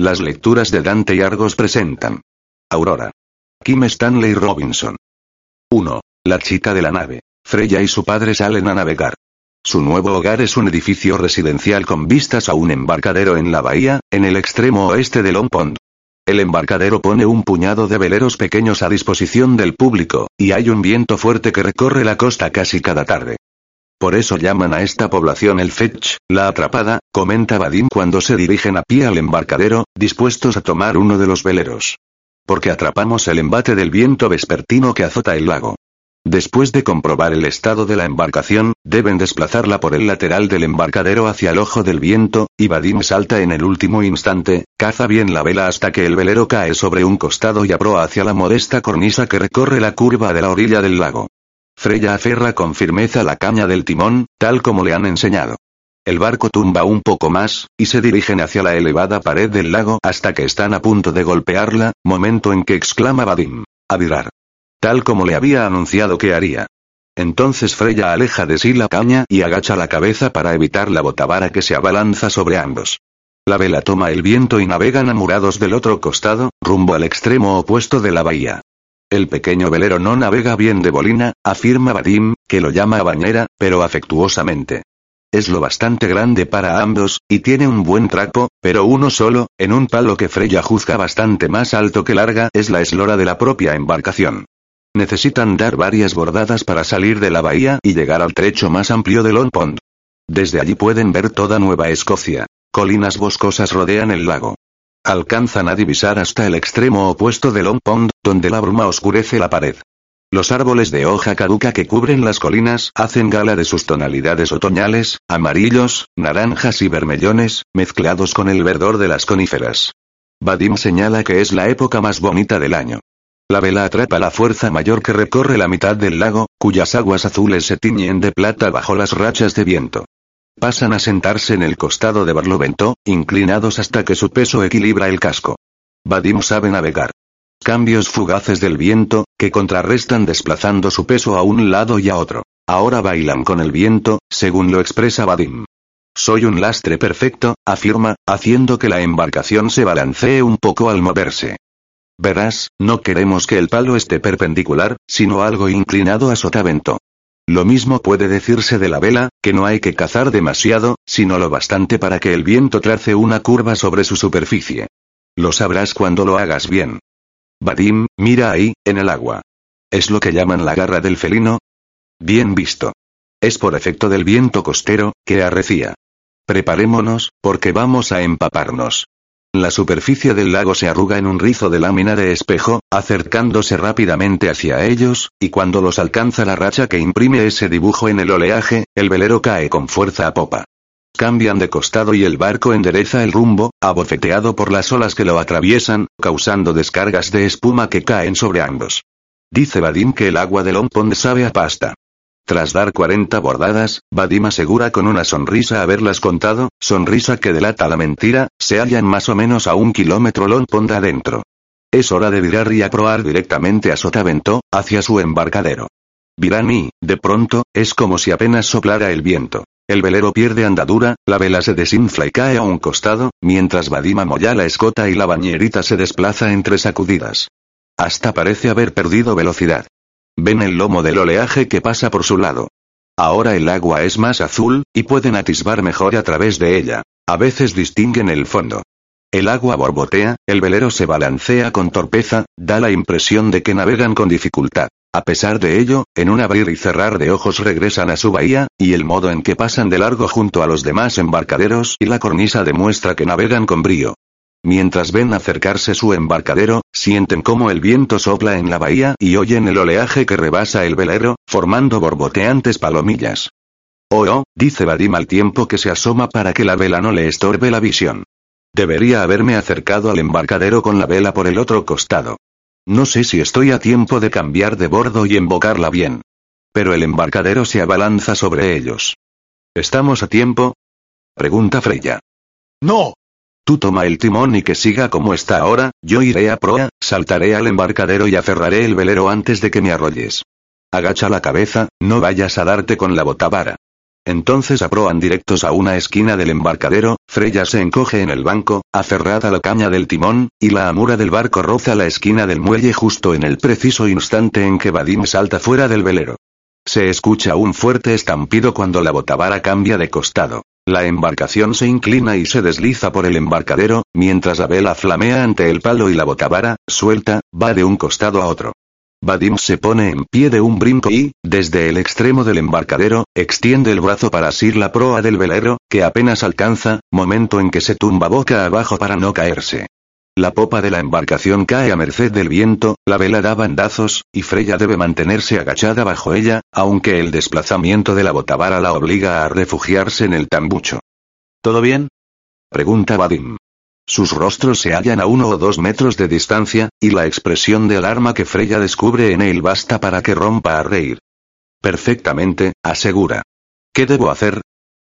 Las lecturas de Dante y Argos presentan. Aurora. Kim Stanley Robinson. 1. La chica de la nave. Freya y su padre salen a navegar. Su nuevo hogar es un edificio residencial con vistas a un embarcadero en la bahía, en el extremo oeste de Long Pond. El embarcadero pone un puñado de veleros pequeños a disposición del público, y hay un viento fuerte que recorre la costa casi cada tarde. Por eso llaman a esta población el Fetch, la atrapada, comenta Vadim cuando se dirigen a pie al embarcadero, dispuestos a tomar uno de los veleros. Porque atrapamos el embate del viento vespertino que azota el lago. Después de comprobar el estado de la embarcación, deben desplazarla por el lateral del embarcadero hacia el ojo del viento, y Vadim salta en el último instante, caza bien la vela hasta que el velero cae sobre un costado y aproa hacia la modesta cornisa que recorre la curva de la orilla del lago. Freya aferra con firmeza la caña del timón, tal como le han enseñado. El barco tumba un poco más, y se dirigen hacia la elevada pared del lago hasta que están a punto de golpearla, momento en que exclama Vadim. A virar. Tal como le había anunciado que haría. Entonces Freya aleja de sí la caña y agacha la cabeza para evitar la botavara que se abalanza sobre ambos. La vela toma el viento y navegan amurados del otro costado, rumbo al extremo opuesto de la bahía. El pequeño velero no navega bien de bolina, afirma Vadim, que lo llama bañera, pero afectuosamente. Es lo bastante grande para ambos, y tiene un buen trapo, pero uno solo, en un palo que Freya juzga bastante más alto que larga, es la eslora de la propia embarcación. Necesitan dar varias bordadas para salir de la bahía y llegar al trecho más amplio de Long Pond. Desde allí pueden ver toda Nueva Escocia. Colinas boscosas rodean el lago. Alcanzan a divisar hasta el extremo opuesto de Long Pond, donde la bruma oscurece la pared. Los árboles de hoja caduca que cubren las colinas hacen gala de sus tonalidades otoñales, amarillos, naranjas y vermellones, mezclados con el verdor de las coníferas. Vadim señala que es la época más bonita del año. La vela atrapa la fuerza mayor que recorre la mitad del lago, cuyas aguas azules se tiñen de plata bajo las rachas de viento. Pasan a sentarse en el costado de Barlovento, inclinados hasta que su peso equilibra el casco. Vadim sabe navegar. Cambios fugaces del viento, que contrarrestan desplazando su peso a un lado y a otro. Ahora bailan con el viento, según lo expresa Vadim. Soy un lastre perfecto, afirma, haciendo que la embarcación se balancee un poco al moverse. Verás, no queremos que el palo esté perpendicular, sino algo inclinado a sotavento. Lo mismo puede decirse de la vela, que no hay que cazar demasiado, sino lo bastante para que el viento trace una curva sobre su superficie. Lo sabrás cuando lo hagas bien. Vadim, mira ahí, en el agua. ¿Es lo que llaman la garra del felino? Bien visto. Es por efecto del viento costero, que arrecía. Preparémonos, porque vamos a empaparnos. La superficie del lago se arruga en un rizo de lámina de espejo, acercándose rápidamente hacia ellos, y cuando los alcanza la racha que imprime ese dibujo en el oleaje, el velero cae con fuerza a popa. Cambian de costado y el barco endereza el rumbo, abofeteado por las olas que lo atraviesan, causando descargas de espuma que caen sobre ambos. Dice Vadim que el agua de Long Pond sabe a pasta. Tras dar 40 bordadas, Vadim asegura con una sonrisa haberlas contado, sonrisa que delata la mentira, se hallan más o menos a un kilómetro Long Pond adentro. Es hora de virar y aproar directamente a Sotavento, hacia su embarcadero. Virán y, de pronto, es como si apenas soplara el viento. El velero pierde andadura, la vela se desinfla y cae a un costado, mientras Vadim amolla la escota y la bañerita se desplaza entre sacudidas. Hasta parece haber perdido velocidad. Ven el lomo del oleaje que pasa por su lado. Ahora el agua es más azul, y pueden atisbar mejor a través de ella. A veces distinguen el fondo. El agua borbotea, el velero se balancea con torpeza, da la impresión de que navegan con dificultad. A pesar de ello, en un abrir y cerrar de ojos regresan a su bahía, y el modo en que pasan de largo junto a los demás embarcaderos y la cornisa demuestra que navegan con brío. Mientras ven acercarse su embarcadero, sienten cómo el viento sopla en la bahía y oyen el oleaje que rebasa el velero, formando borboteantes palomillas. Oh, oh, dice Vadim al tiempo que se asoma para que la vela no le estorbe la visión. Debería haberme acercado al embarcadero con la vela por el otro costado. No sé si estoy a tiempo de cambiar de bordo y embocarla bien. Pero el embarcadero se abalanza sobre ellos. ¿Estamos a tiempo? Pregunta Freya. No. Tú toma el timón y que siga como está ahora, yo iré a proa, saltaré al embarcadero y aferraré el velero antes de que me arrolles. Agacha la cabeza, no vayas a darte con la botavara. Entonces aproan directos a una esquina del embarcadero, Freya se encoge en el banco, aferrada a la caña del timón, y la amura del barco roza la esquina del muelle justo en el preciso instante en que Vadim salta fuera del velero. Se escucha un fuerte estampido cuando la botavara cambia de costado. La embarcación se inclina y se desliza por el embarcadero, mientras la vela flamea ante el palo y la botavara, suelta, va de un costado a otro. Vadim se pone en pie de un brinco y, desde el extremo del embarcadero, extiende el brazo para asir la proa del velero, que apenas alcanza, momento en que se tumba boca abajo para no caerse. La popa de la embarcación cae a merced del viento, la vela da bandazos, y Freya debe mantenerse agachada bajo ella, aunque el desplazamiento de la botavara la obliga a refugiarse en el tambucho. ¿Todo bien? Pregunta Vadim. Sus rostros se hallan a uno o dos metros de distancia, y la expresión de alarma que Freya descubre en él basta para que rompa a reír. Perfectamente, asegura. ¿Qué debo hacer?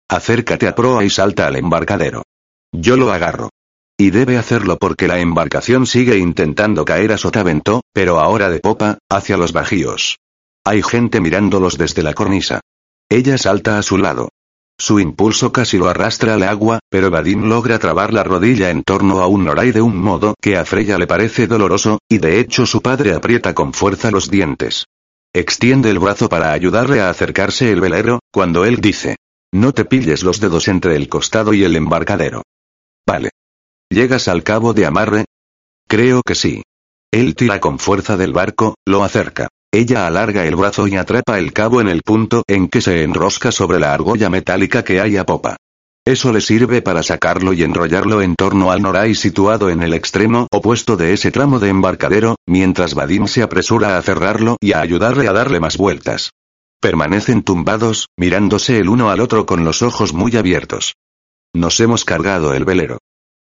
Acércate a proa y salta al embarcadero. Yo lo agarro. Y debe hacerlo porque la embarcación sigue intentando caer a sotavento, pero ahora de popa, hacia los bajíos. Hay gente mirándolos desde la cornisa. Ella salta a su lado. Su impulso casi lo arrastra al agua, pero Vadim logra trabar la rodilla en torno a un noray de un modo que a Freya le parece doloroso, y de hecho su padre aprieta con fuerza los dientes. Extiende el brazo para ayudarle a acercarse el velero, cuando él dice. No te pilles los dedos entre el costado y el embarcadero. ¿Llegas al cabo de amarre? Creo que sí. Él tira con fuerza del barco, lo acerca. Ella alarga el brazo y atrapa el cabo en el punto en que se enrosca sobre la argolla metálica que hay a popa. Eso le sirve para sacarlo y enrollarlo en torno al noray situado en el extremo opuesto de ese tramo de embarcadero, mientras Vadim se apresura a cerrarlo y a ayudarle a darle más vueltas. Permanecen tumbados, mirándose el uno al otro con los ojos muy abiertos. Nos hemos cargado el velero.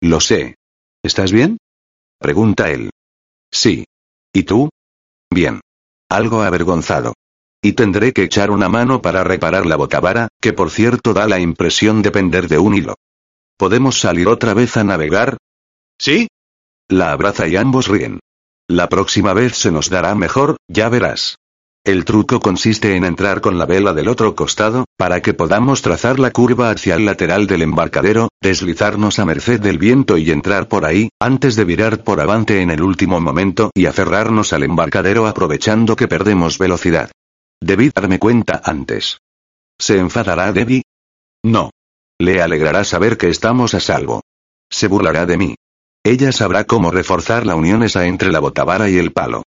Lo sé. ¿Estás bien? Pregunta él. Sí. ¿Y tú? Bien. Algo avergonzado. Y tendré que echar una mano para reparar la botavara, que por cierto da la impresión de pender de un hilo. ¿Podemos salir otra vez a navegar? ¿Sí? La abraza y ambos ríen. La próxima vez se nos dará mejor, ya verás. El truco consiste en entrar con la vela del otro costado, para que podamos trazar la curva hacia el lateral del embarcadero, deslizarnos a merced del viento y entrar por ahí, antes de virar por avante en el último momento y aferrarnos al embarcadero aprovechando que perdemos velocidad. Debí darme cuenta antes. ¿Se enfadará Debbie? No. Le alegrará saber que estamos a salvo. Se burlará de mí. Ella sabrá cómo reforzar la unión esa entre la botavara y el palo.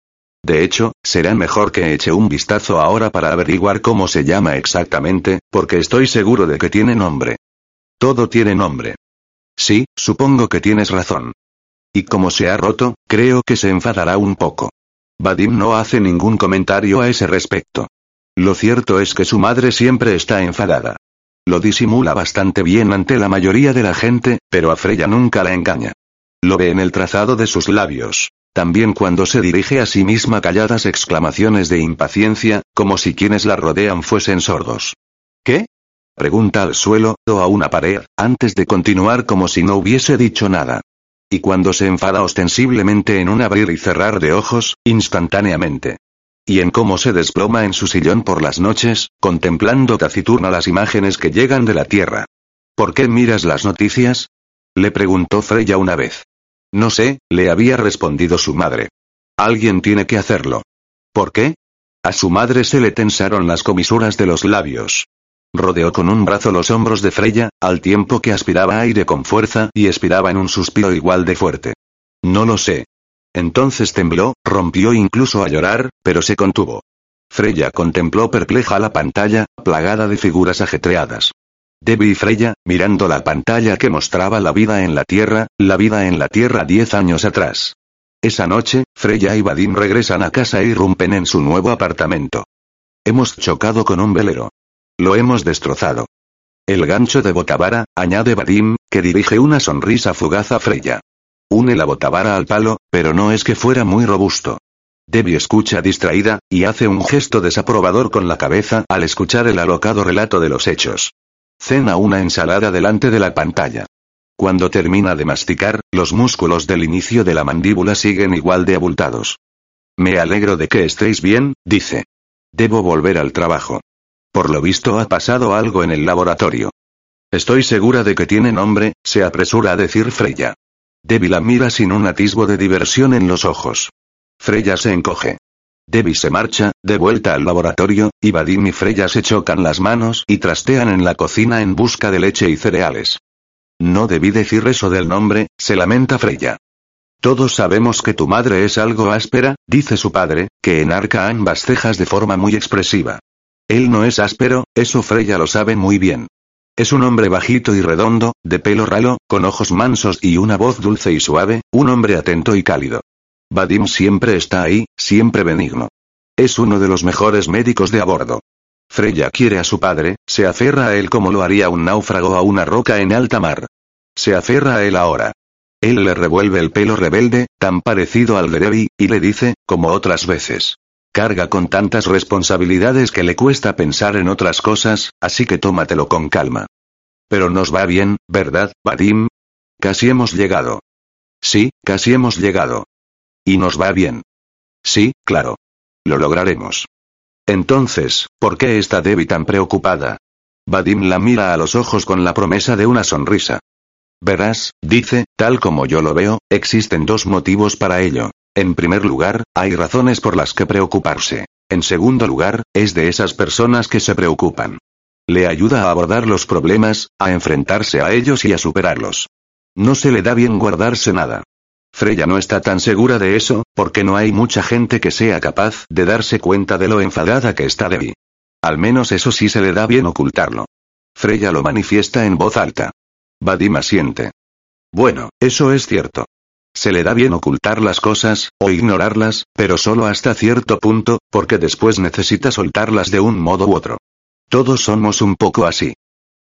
De hecho, será mejor que eche un vistazo ahora para averiguar cómo se llama exactamente, porque estoy seguro de que tiene nombre. Todo tiene nombre. Sí, supongo que tienes razón. Y como se ha roto, creo que se enfadará un poco. Vadim no hace ningún comentario a ese respecto. Lo cierto es que su madre siempre está enfadada. Lo disimula bastante bien ante la mayoría de la gente, pero a Freya nunca la engaña. Lo ve en el trazado de sus labios. También cuando se dirige a sí misma calladas exclamaciones de impaciencia, como si quienes la rodean fuesen sordos. ¿Qué? Pregunta al suelo, o a una pared, antes de continuar como si no hubiese dicho nada. Y cuando se enfada ostensiblemente en un abrir y cerrar de ojos, instantáneamente. Y en cómo se desploma en su sillón por las noches, contemplando taciturna las imágenes que llegan de la Tierra. ¿Por qué miras las noticias? Le preguntó Freya una vez. No sé, le había respondido su madre. Alguien tiene que hacerlo. ¿Por qué? A su madre se le tensaron las comisuras de los labios. Rodeó con un brazo los hombros de Freya, al tiempo que aspiraba aire con fuerza y expiraba en un suspiro igual de fuerte. No lo sé. Entonces tembló, rompió incluso a llorar, pero se contuvo. Freya contempló perpleja la pantalla, plagada de figuras ajetreadas. Debbie y Freya, mirando la pantalla que mostraba la vida en la Tierra, la vida en la Tierra diez años atrás. Esa noche, Freya y Vadim regresan a casa e irrumpen en su nuevo apartamento. Hemos chocado con un velero. Lo hemos destrozado. El gancho de Botavara, añade Vadim, que dirige una sonrisa fugaz a Freya. Une la Botavara al palo, pero no es que fuera muy robusto. Debbie escucha distraída, y hace un gesto desaprobador con la cabeza al escuchar el alocado relato de los hechos. Cena una ensalada delante de la pantalla. Cuando termina de masticar, los músculos del inicio de la mandíbula siguen igual de abultados. Me alegro de que estéis bien, dice. Debo volver al trabajo. Por lo visto ha pasado algo en el laboratorio. Estoy segura de que tiene nombre, se apresura a decir Freya. Debbie la mira sin un atisbo de diversión en los ojos. Freya se encoge. Debbie se marcha, de vuelta al laboratorio, y Vadim y Freya se chocan las manos y trastean en la cocina en busca de leche y cereales. No debí decir eso del nombre, se lamenta Freya. Todos sabemos que tu madre es algo áspera, dice su padre, que enarca ambas cejas de forma muy expresiva. Él no es áspero, eso Freya lo sabe muy bien. Es un hombre bajito y redondo, de pelo ralo, con ojos mansos y una voz dulce y suave, un hombre atento y cálido. Vadim siempre está ahí, siempre benigno. Es uno de los mejores médicos de a bordo. Freya quiere a su padre, se aferra a él como lo haría un náufrago a una roca en alta mar. Se aferra a él ahora. Él le revuelve el pelo rebelde, tan parecido al de Debbie, y le dice, como otras veces. Carga con tantas responsabilidades que le cuesta pensar en otras cosas, así que tómatelo con calma. Pero nos va bien, ¿verdad, Vadim? Casi hemos llegado. Sí, casi hemos llegado. Y nos va bien. Sí, claro. Lo lograremos. Entonces, ¿por qué está Debbie tan preocupada? Vadim la mira a los ojos con la promesa de una sonrisa. Verás, dice, tal como yo lo veo, existen dos motivos para ello. En primer lugar, hay razones por las que preocuparse. En segundo lugar, es de esas personas que se preocupan. Le ayuda a abordar los problemas, a enfrentarse a ellos y a superarlos. No se le da bien guardarse nada. Freya no está tan segura de eso, porque no hay mucha gente que sea capaz de darse cuenta de lo enfadada que está Debbie. Al menos eso sí se le da bien ocultarlo. Freya lo manifiesta en voz alta. Vadim asiente. Bueno, eso es cierto. Se le da bien ocultar las cosas, o ignorarlas, pero solo hasta cierto punto, porque después necesita soltarlas de un modo u otro. Todos somos un poco así.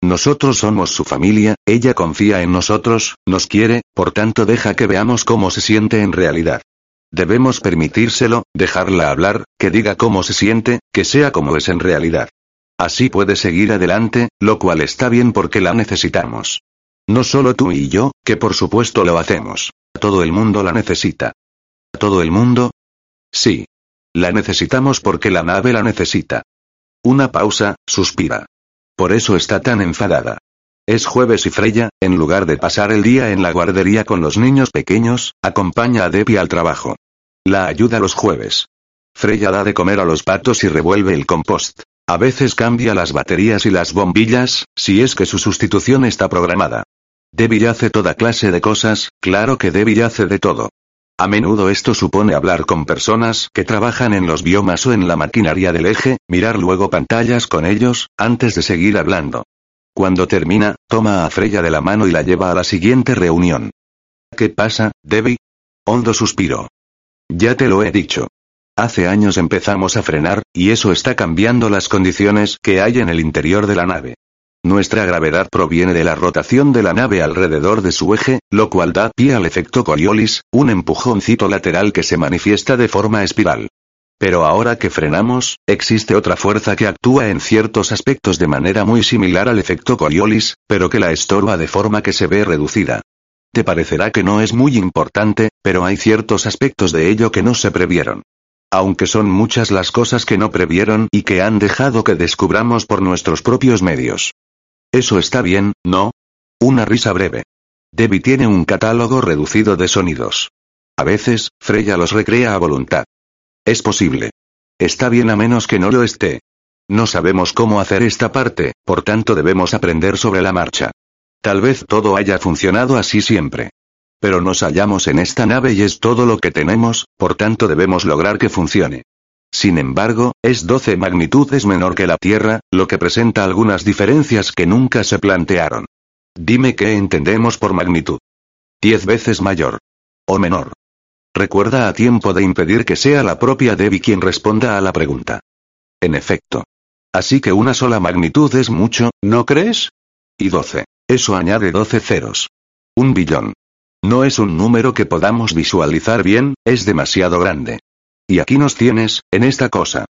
Nosotros somos su familia, ella confía en nosotros, nos quiere, por tanto deja que veamos cómo se siente en realidad. Debemos permitírselo, dejarla hablar, que diga cómo se siente, que sea como es en realidad. Así puede seguir adelante, lo cual está bien porque la necesitamos. No solo tú y yo, que por supuesto lo hacemos. Todo el mundo la necesita. ¿Todo el mundo? Sí. La necesitamos porque la nave la necesita. Una pausa, suspira. Por eso está tan enfadada. Es jueves y Freya, en lugar de pasar el día en la guardería con los niños pequeños, acompaña a Debbie al trabajo. La ayuda los jueves. Freya da de comer a los patos y revuelve el compost. A veces cambia las baterías y las bombillas, si es que su sustitución está programada. Debbie hace toda clase de cosas, claro que Debbie hace de todo. A menudo esto supone hablar con personas que trabajan en los biomas o en la maquinaria del eje, mirar luego pantallas con ellos, antes de seguir hablando. Cuando termina, toma a Freya de la mano y la lleva a la siguiente reunión. ¿Qué pasa, Debbie? Hondo suspiro. Ya te lo he dicho. Hace años empezamos a frenar, y eso está cambiando las condiciones que hay en el interior de la nave. Nuestra gravedad proviene de la rotación de la nave alrededor de su eje, lo cual da pie al efecto Coriolis, un empujoncito lateral que se manifiesta de forma espiral. Pero ahora que frenamos, existe otra fuerza que actúa en ciertos aspectos de manera muy similar al efecto Coriolis, pero que la estorba de forma que se ve reducida. Te parecerá que no es muy importante, pero hay ciertos aspectos de ello que no se previeron. Aunque son muchas las cosas que no previeron y que han dejado que descubramos por nuestros propios medios. Eso está bien, ¿no? Una risa breve. Debbie tiene un catálogo reducido de sonidos. A veces, Freya los recrea a voluntad. Es posible. Está bien a menos que no lo esté. No sabemos cómo hacer esta parte, por tanto debemos aprender sobre la marcha. Tal vez todo haya funcionado así siempre. Pero nos hallamos en esta nave y es todo lo que tenemos, por tanto debemos lograr que funcione. Sin embargo, es 12 magnitudes menor que la Tierra, lo que presenta algunas diferencias que nunca se plantearon. Dime qué entendemos por magnitud. 10 veces mayor. O menor. Recuerda a tiempo de impedir que sea la propia Debbie quien responda a la pregunta. En efecto. Así que una sola magnitud es mucho, ¿no crees? Y 12. Eso añade 12 ceros. Un billón. No es un número que podamos visualizar bien, es demasiado grande. Y aquí nos tienes, en esta cosa.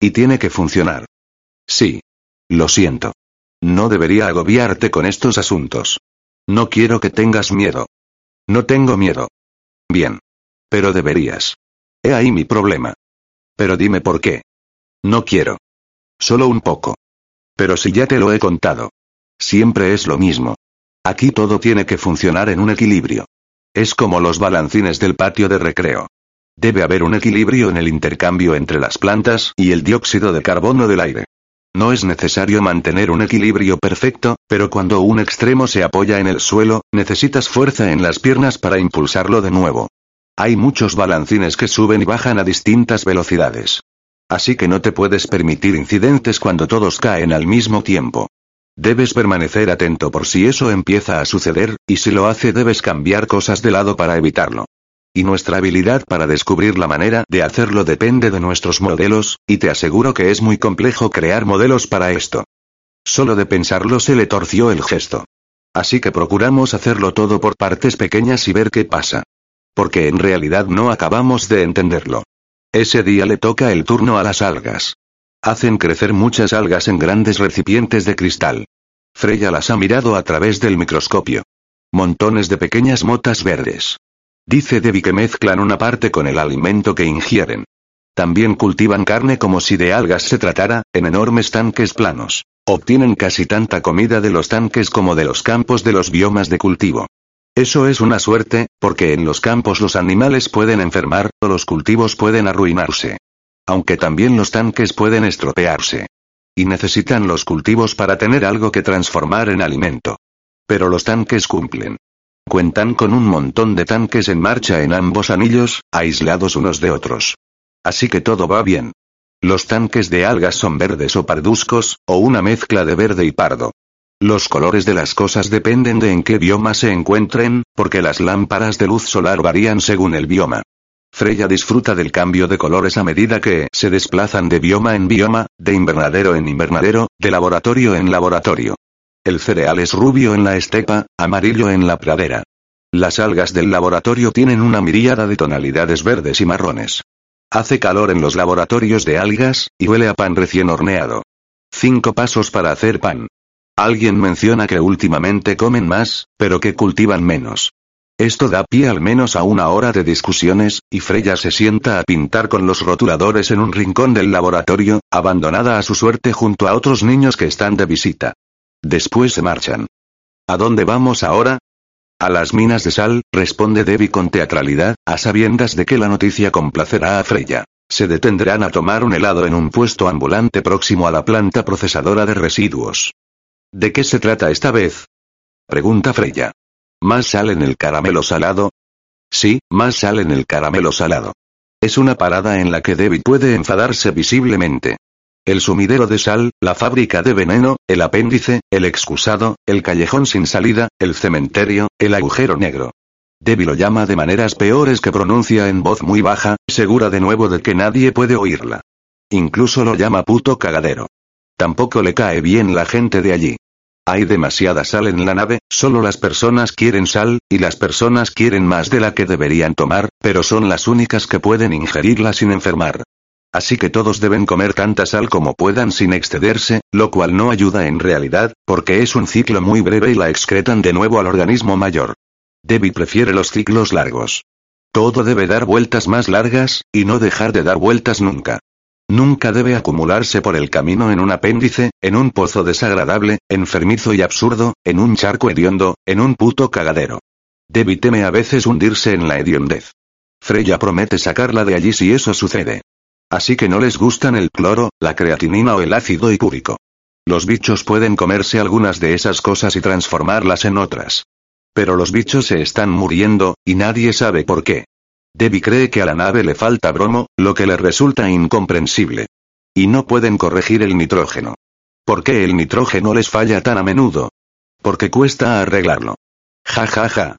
Y tiene que funcionar. Sí. Lo siento. No debería agobiarte con estos asuntos. No quiero que tengas miedo. No tengo miedo. Bien. Pero deberías. He ahí mi problema. Pero dime por qué. No quiero. Solo un poco. Pero si ya te lo he contado. Siempre es lo mismo. Aquí todo tiene que funcionar en un equilibrio. Es como los balancines del patio de recreo. Debe haber un equilibrio en el intercambio entre las plantas y el dióxido de carbono del aire. No es necesario mantener un equilibrio perfecto, pero cuando un extremo se apoya en el suelo, necesitas fuerza en las piernas para impulsarlo de nuevo. Hay muchos balancines que suben y bajan a distintas velocidades. Así que no te puedes permitir incidentes cuando todos caen al mismo tiempo. Debes permanecer atento por si eso empieza a suceder, y si lo hace debes cambiar cosas de lado para evitarlo. Y nuestra habilidad para descubrir la manera de hacerlo depende de nuestros modelos, y te aseguro que es muy complejo crear modelos para esto. Solo de pensarlo se le torció el gesto. Así que procuramos hacerlo todo por partes pequeñas y ver qué pasa. Porque en realidad no acabamos de entenderlo. Ese día le toca el turno a las algas. Hacen crecer muchas algas en grandes recipientes de cristal. Freya las ha mirado a través del microscopio. Montones de pequeñas motas verdes. Dice Debbie que mezclan una parte con el alimento que ingieren. También cultivan carne como si de algas se tratara, en enormes tanques planos. Obtienen casi tanta comida de los tanques como de los campos de los biomas de cultivo. Eso es una suerte, porque en los campos los animales pueden enfermar, o los cultivos pueden arruinarse. Aunque también los tanques pueden estropearse. Y necesitan los cultivos para tener algo que transformar en alimento. Pero los tanques cumplen. Cuentan con un montón de tanques en marcha en ambos anillos, aislados unos de otros. Así que todo va bien. Los tanques de algas son verdes o parduzcos, o una mezcla de verde y pardo. Los colores de las cosas dependen de en qué bioma se encuentren, porque las lámparas de luz solar varían según el bioma. Freya disfruta del cambio de colores a medida que se desplazan de bioma en bioma, de invernadero en invernadero, de laboratorio en laboratorio. El cereal es rubio en la estepa, amarillo en la pradera. Las algas del laboratorio tienen una miríada de tonalidades verdes y marrones. Hace calor en los laboratorios de algas, y huele a pan recién horneado. Cinco pasos para hacer pan. Alguien menciona que últimamente comen más, pero que cultivan menos. Esto da pie al menos a una hora de discusiones, y Freya se sienta a pintar con los rotuladores en un rincón del laboratorio, abandonada a su suerte junto a otros niños que están de visita. Después se marchan. ¿A dónde vamos ahora? A las minas de sal, responde Debbie con teatralidad, a sabiendas de que la noticia complacerá a Freya. Se detendrán a tomar un helado en un puesto ambulante próximo a la planta procesadora de residuos. ¿De qué se trata esta vez? Pregunta Freya. ¿Más sal en el caramelo salado? Sí, más sal en el caramelo salado. Es una parada en la que Debbie puede enfadarse visiblemente. El sumidero de sal, la fábrica de veneno, el apéndice, el excusado, el callejón sin salida, el cementerio, el agujero negro. Debbie lo llama de maneras peores que pronuncia en voz muy baja, segura de nuevo de que nadie puede oírla. Incluso lo llama puto cagadero. Tampoco le cae bien la gente de allí. Hay demasiada sal en la nave, solo las personas quieren sal, y las personas quieren más de la que deberían tomar, pero son las únicas que pueden ingerirla sin enfermar. Así que todos deben comer tanta sal como puedan sin excederse, lo cual no ayuda en realidad, porque es un ciclo muy breve y la excretan de nuevo al organismo mayor. Debbie prefiere los ciclos largos. Todo debe dar vueltas más largas, y no dejar de dar vueltas nunca. Nunca debe acumularse por el camino en un apéndice, en un pozo desagradable, enfermizo y absurdo, en un charco hediondo, en un puto cagadero. Debbie teme a veces hundirse en la hediondez. Freya promete sacarla de allí si eso sucede. Así que no les gustan el cloro, la creatinina o el ácido hipúrico. Los bichos pueden comerse algunas de esas cosas y transformarlas en otras. Pero los bichos se están muriendo, y nadie sabe por qué. Debbie cree que a la nave le falta bromo, lo que le resulta incomprensible. Y no pueden corregir el nitrógeno. ¿Por qué el nitrógeno les falla tan a menudo? Porque cuesta arreglarlo. Ja ja ja.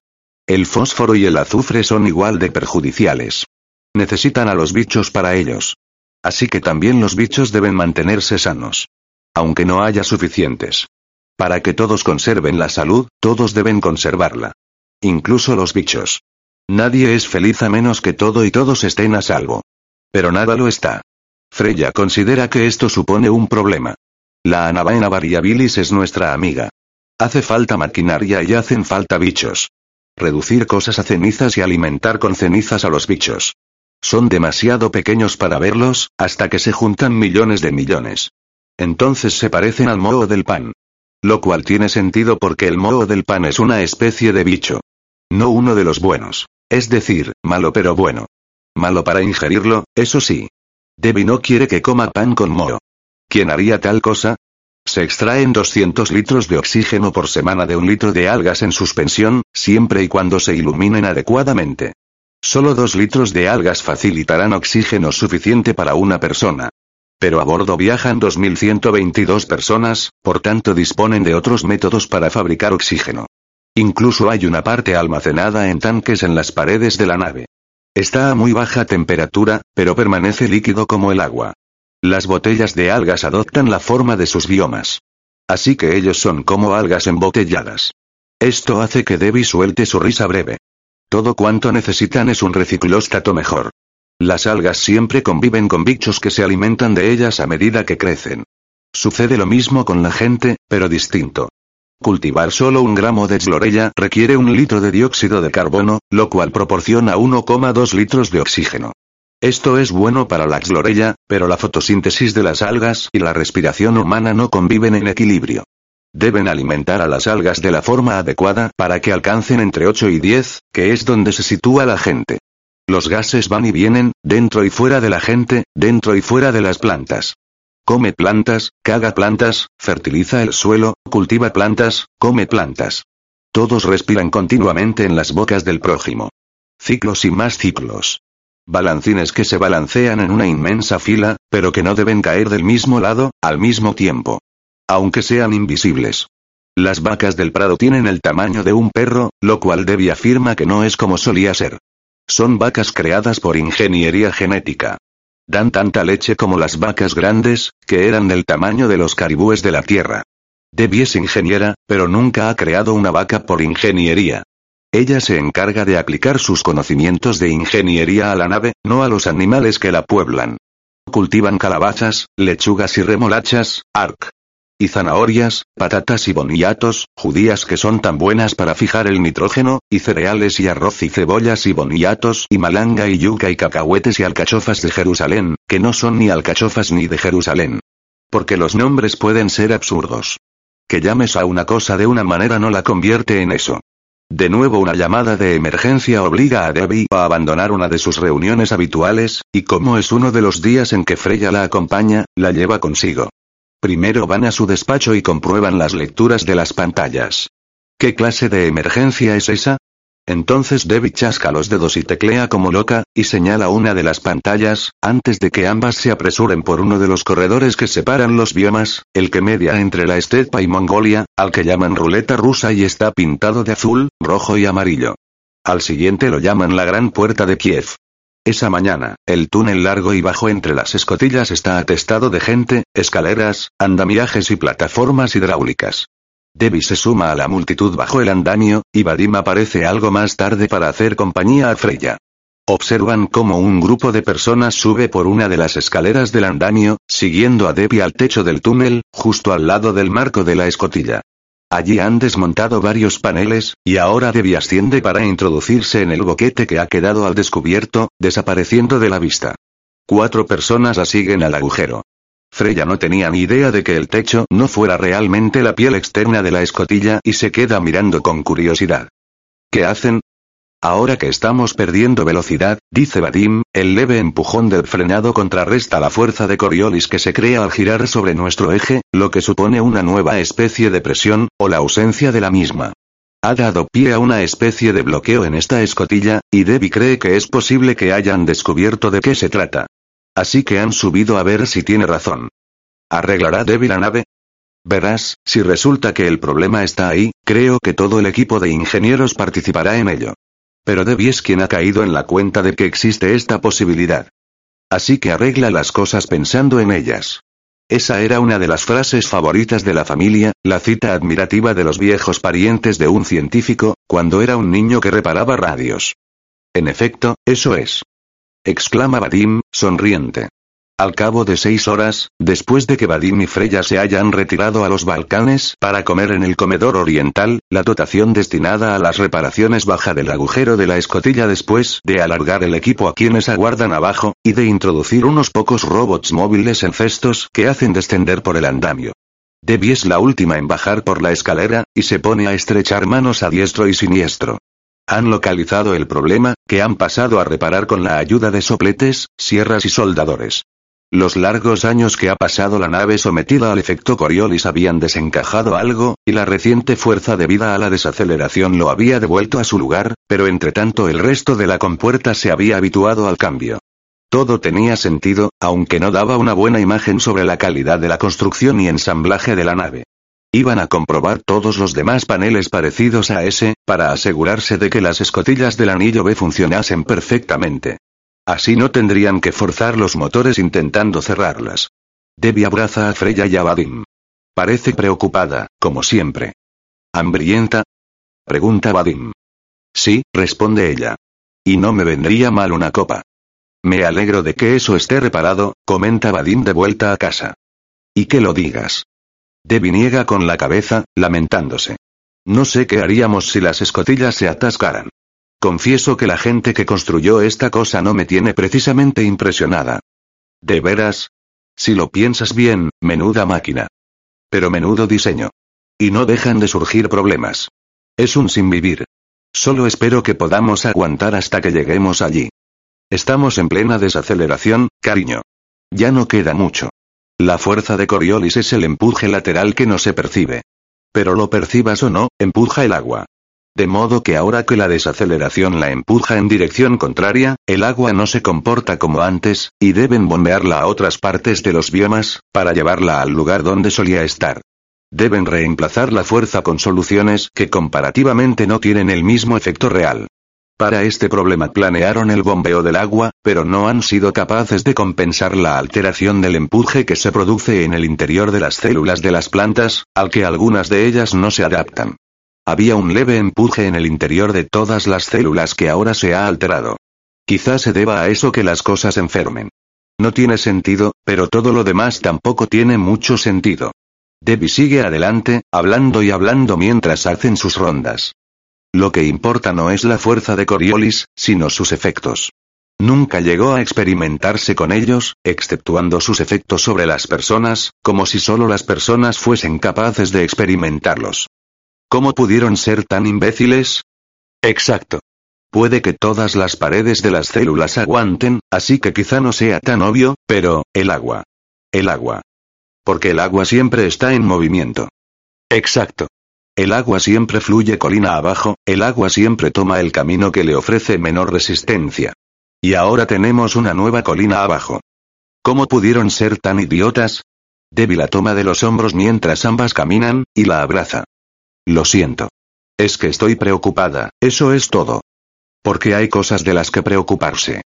El fósforo y el azufre son igual de perjudiciales. Necesitan a los bichos para ellos. Así que también los bichos deben mantenerse sanos. Aunque no haya suficientes. Para que todos conserven la salud, todos deben conservarla. Incluso los bichos. Nadie es feliz a menos que todo y todos estén a salvo. Pero nada lo está. Freya considera que esto supone un problema. La Anabaena variabilis es nuestra amiga. Hace falta maquinaria y hacen falta bichos. Reducir cosas a cenizas y alimentar con cenizas a los bichos. Son demasiado pequeños para verlos, hasta que se juntan millones de millones. Entonces se parecen al moho del pan. Lo cual tiene sentido porque el moho del pan es una especie de bicho. No uno de los buenos. Es decir, malo pero bueno. Malo para ingerirlo, eso sí. Debbie no quiere que coma pan con moho. ¿Quién haría tal cosa? Se extraen 200 litros de oxígeno por semana de un litro de algas en suspensión, siempre y cuando se iluminen adecuadamente. Solo dos litros de algas facilitarán oxígeno suficiente para una persona. Pero a bordo viajan 2.122 personas, por tanto disponen de otros métodos para fabricar oxígeno. Incluso hay una parte almacenada en tanques en las paredes de la nave. Está a muy baja temperatura, pero permanece líquido como el agua. Las botellas de algas adoptan la forma de sus biomas. Así que ellos son como algas embotelladas. Esto hace que Debbie suelte su risa breve. Todo cuanto necesitan es un reciclóstato mejor. Las algas siempre conviven con bichos que se alimentan de ellas a medida que crecen. Sucede lo mismo con la gente, pero distinto. Cultivar solo un gramo de chlorella requiere un litro de dióxido de carbono, lo cual proporciona 1,2 litros de oxígeno. Esto es bueno para la chlorella, pero la fotosíntesis de las algas y la respiración humana no conviven en equilibrio. Deben alimentar a las algas de la forma adecuada para que alcancen entre 8 y 10, que es donde se sitúa la gente. Los gases van y vienen, dentro y fuera de la gente, dentro y fuera de las plantas. Come plantas, caga plantas, fertiliza el suelo, cultiva plantas, come plantas. Todos respiran continuamente en las bocas del prójimo. Ciclos y más ciclos. Balancines que se balancean en una inmensa fila, pero que no deben caer del mismo lado, al mismo tiempo. Aunque sean invisibles. Las vacas del prado tienen el tamaño de un perro, lo cual Debbie afirma que no es como solía ser. Son vacas creadas por ingeniería genética. Dan tanta leche como las vacas grandes, que eran del tamaño de los caribúes de la tierra. Debbie es ingeniera, pero nunca ha creado una vaca por ingeniería. Ella se encarga de aplicar sus conocimientos de ingeniería a la nave, no a los animales que la pueblan. Cultivan calabazas, lechugas y remolachas, arc y zanahorias, patatas y boniatos, judías que son tan buenas para fijar el nitrógeno, y cereales y arroz y cebollas y boniatos y malanga y yuca y cacahuetes y alcachofas de Jerusalén, que no son ni alcachofas ni de Jerusalén. Porque los nombres pueden ser absurdos. Que llames a una cosa de una manera no la convierte en eso. De nuevo una llamada de emergencia obliga a Debbie a abandonar una de sus reuniones habituales, y como es uno de los días en que Freya la acompaña, la lleva consigo. Primero van a su despacho y comprueban las lecturas de las pantallas. ¿Qué clase de emergencia es esa? Entonces Debbie chasca los dedos y teclea como loca, y señala una de las pantallas, antes de que ambas se apresuren por uno de los corredores que separan los biomas, el que media entre la estepa y Mongolia, al que llaman ruleta rusa y está pintado de azul, rojo y amarillo. Al siguiente lo llaman la Gran Puerta de Kiev. Esa mañana, el túnel largo y bajo entre las escotillas está atestado de gente, escaleras, andamiajes y plataformas hidráulicas. Debbie se suma a la multitud bajo el andamio, y Vadim aparece algo más tarde para hacer compañía a Freya. Observan cómo un grupo de personas sube por una de las escaleras del andamio, siguiendo a Debbie al techo del túnel, justo al lado del marco de la escotilla. Allí han desmontado varios paneles, y ahora Debbie asciende para introducirse en el boquete que ha quedado al descubierto, desapareciendo de la vista. Cuatro personas la siguen al agujero. Freya no tenía ni idea de que el techo no fuera realmente la piel externa de la escotilla y se queda mirando con curiosidad. ¿Qué hacen? Ahora que estamos perdiendo velocidad, dice Vadim, el leve empujón del frenado contrarresta la fuerza de Coriolis que se crea al girar sobre nuestro eje, lo que supone una nueva especie de presión, o la ausencia de la misma. Ha dado pie a una especie de bloqueo en esta escotilla, y Debbie cree que es posible que hayan descubierto de qué se trata. Así que han subido a ver si tiene razón. ¿Arreglará Debbie la nave? Verás, si resulta que el problema está ahí, creo que todo el equipo de ingenieros participará en ello. Pero Debbie es quien ha caído en la cuenta de que existe esta posibilidad. Así que arregla las cosas pensando en ellas. Esa era una de las frases favoritas de la familia, la cita admirativa de los viejos parientes de un científico, cuando era un niño que reparaba radios. En efecto, eso es. Exclama Vadim, sonriente. Al cabo de seis horas, después de que Vadim y Freya se hayan retirado a los Balcanes para comer en el comedor oriental, la dotación destinada a las reparaciones baja del agujero de la escotilla después de alargar el equipo a quienes aguardan abajo, y de introducir unos pocos robots móviles en cestos que hacen descender por el andamio. Debbie es la última en bajar por la escalera, y se pone a estrechar manos a diestro y siniestro. Han localizado el problema, que han pasado a reparar con la ayuda de sopletes, sierras y soldadores. Los largos años que ha pasado la nave sometida al efecto Coriolis habían desencajado algo, y la reciente fuerza debida a la desaceleración lo había devuelto a su lugar, pero entre tanto el resto de la compuerta se había habituado al cambio. Todo tenía sentido, aunque no daba una buena imagen sobre la calidad de la construcción y ensamblaje de la nave. Iban a comprobar todos los demás paneles parecidos a ese, para asegurarse de que las escotillas del anillo B funcionasen perfectamente. Así no tendrían que forzar los motores intentando cerrarlas. Debbie abraza a Freya y a Vadim. Parece preocupada, como siempre. ¿Hambrienta? Pregunta Vadim. Sí, responde ella. Y no me vendría mal una copa. Me alegro de que eso esté reparado, comenta Vadim de vuelta a casa. Y que lo digas. Debbie niega con la cabeza, lamentándose. No sé qué haríamos si las escotillas se atascaran. Confieso que la gente que construyó esta cosa no me tiene precisamente impresionada. ¿De veras? Si lo piensas bien, menuda máquina. Pero menudo diseño. Y no dejan de surgir problemas. Es un sinvivir. Solo espero que podamos aguantar hasta que lleguemos allí. Estamos en plena desaceleración, cariño. Ya no queda mucho. La fuerza de Coriolis es el empuje lateral que no se percibe. Pero lo percibas o no, empuja el agua. De modo que ahora que la desaceleración la empuja en dirección contraria, el agua no se comporta como antes, y deben bombearla a otras partes de los biomas, para llevarla al lugar donde solía estar. Deben reemplazar la fuerza con soluciones que comparativamente no tienen el mismo efecto real. Para este problema planearon el bombeo del agua, pero no han sido capaces de compensar la alteración del empuje que se produce en el interior de las células de las plantas, al que algunas de ellas no se adaptan. Había un leve empuje en el interior de todas las células que ahora se ha alterado. Quizá se deba a eso que las cosas enfermen. No tiene sentido, pero todo lo demás tampoco tiene mucho sentido. Debbie sigue adelante, hablando y hablando mientras hacen sus rondas. Lo que importa no es la fuerza de Coriolis, sino sus efectos. Nunca llegó a experimentarse con ellos, exceptuando sus efectos sobre las personas, como si solo las personas fuesen capaces de experimentarlos. ¿Cómo pudieron ser tan imbéciles? Exacto. Puede que todas las paredes de las células aguanten, así que quizá no sea tan obvio, pero, el agua. El agua. Porque el agua siempre está en movimiento. Exacto. El agua siempre fluye colina abajo, el agua siempre toma el camino que le ofrece menor resistencia. Y ahora tenemos una nueva colina abajo. ¿Cómo pudieron ser tan idiotas? Debbie la toma de los hombros mientras ambas caminan, y la abraza. Lo siento. Es que estoy preocupada, eso es todo. Porque hay cosas de las que preocuparse.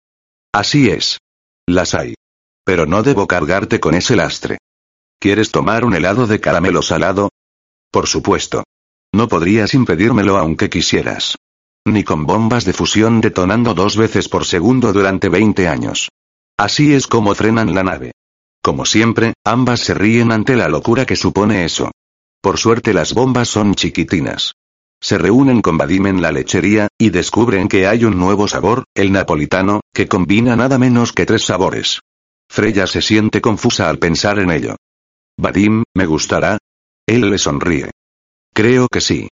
Así es. Las hay. Pero no debo cargarte con ese lastre. ¿Quieres tomar un helado de caramelo salado? Por supuesto. No podrías impedírmelo aunque quisieras. Ni con bombas de fusión detonando dos veces por segundo durante 20 años. Así es como frenan la nave. Como siempre, ambas se ríen ante la locura que supone eso. Por suerte las bombas son chiquitinas. Se reúnen con Vadim en la lechería, y descubren que hay un nuevo sabor, el napolitano, que combina nada menos que tres sabores. Freya se siente confusa al pensar en ello. Vadim, ¿me gustará? Él le sonríe. Creo que sí.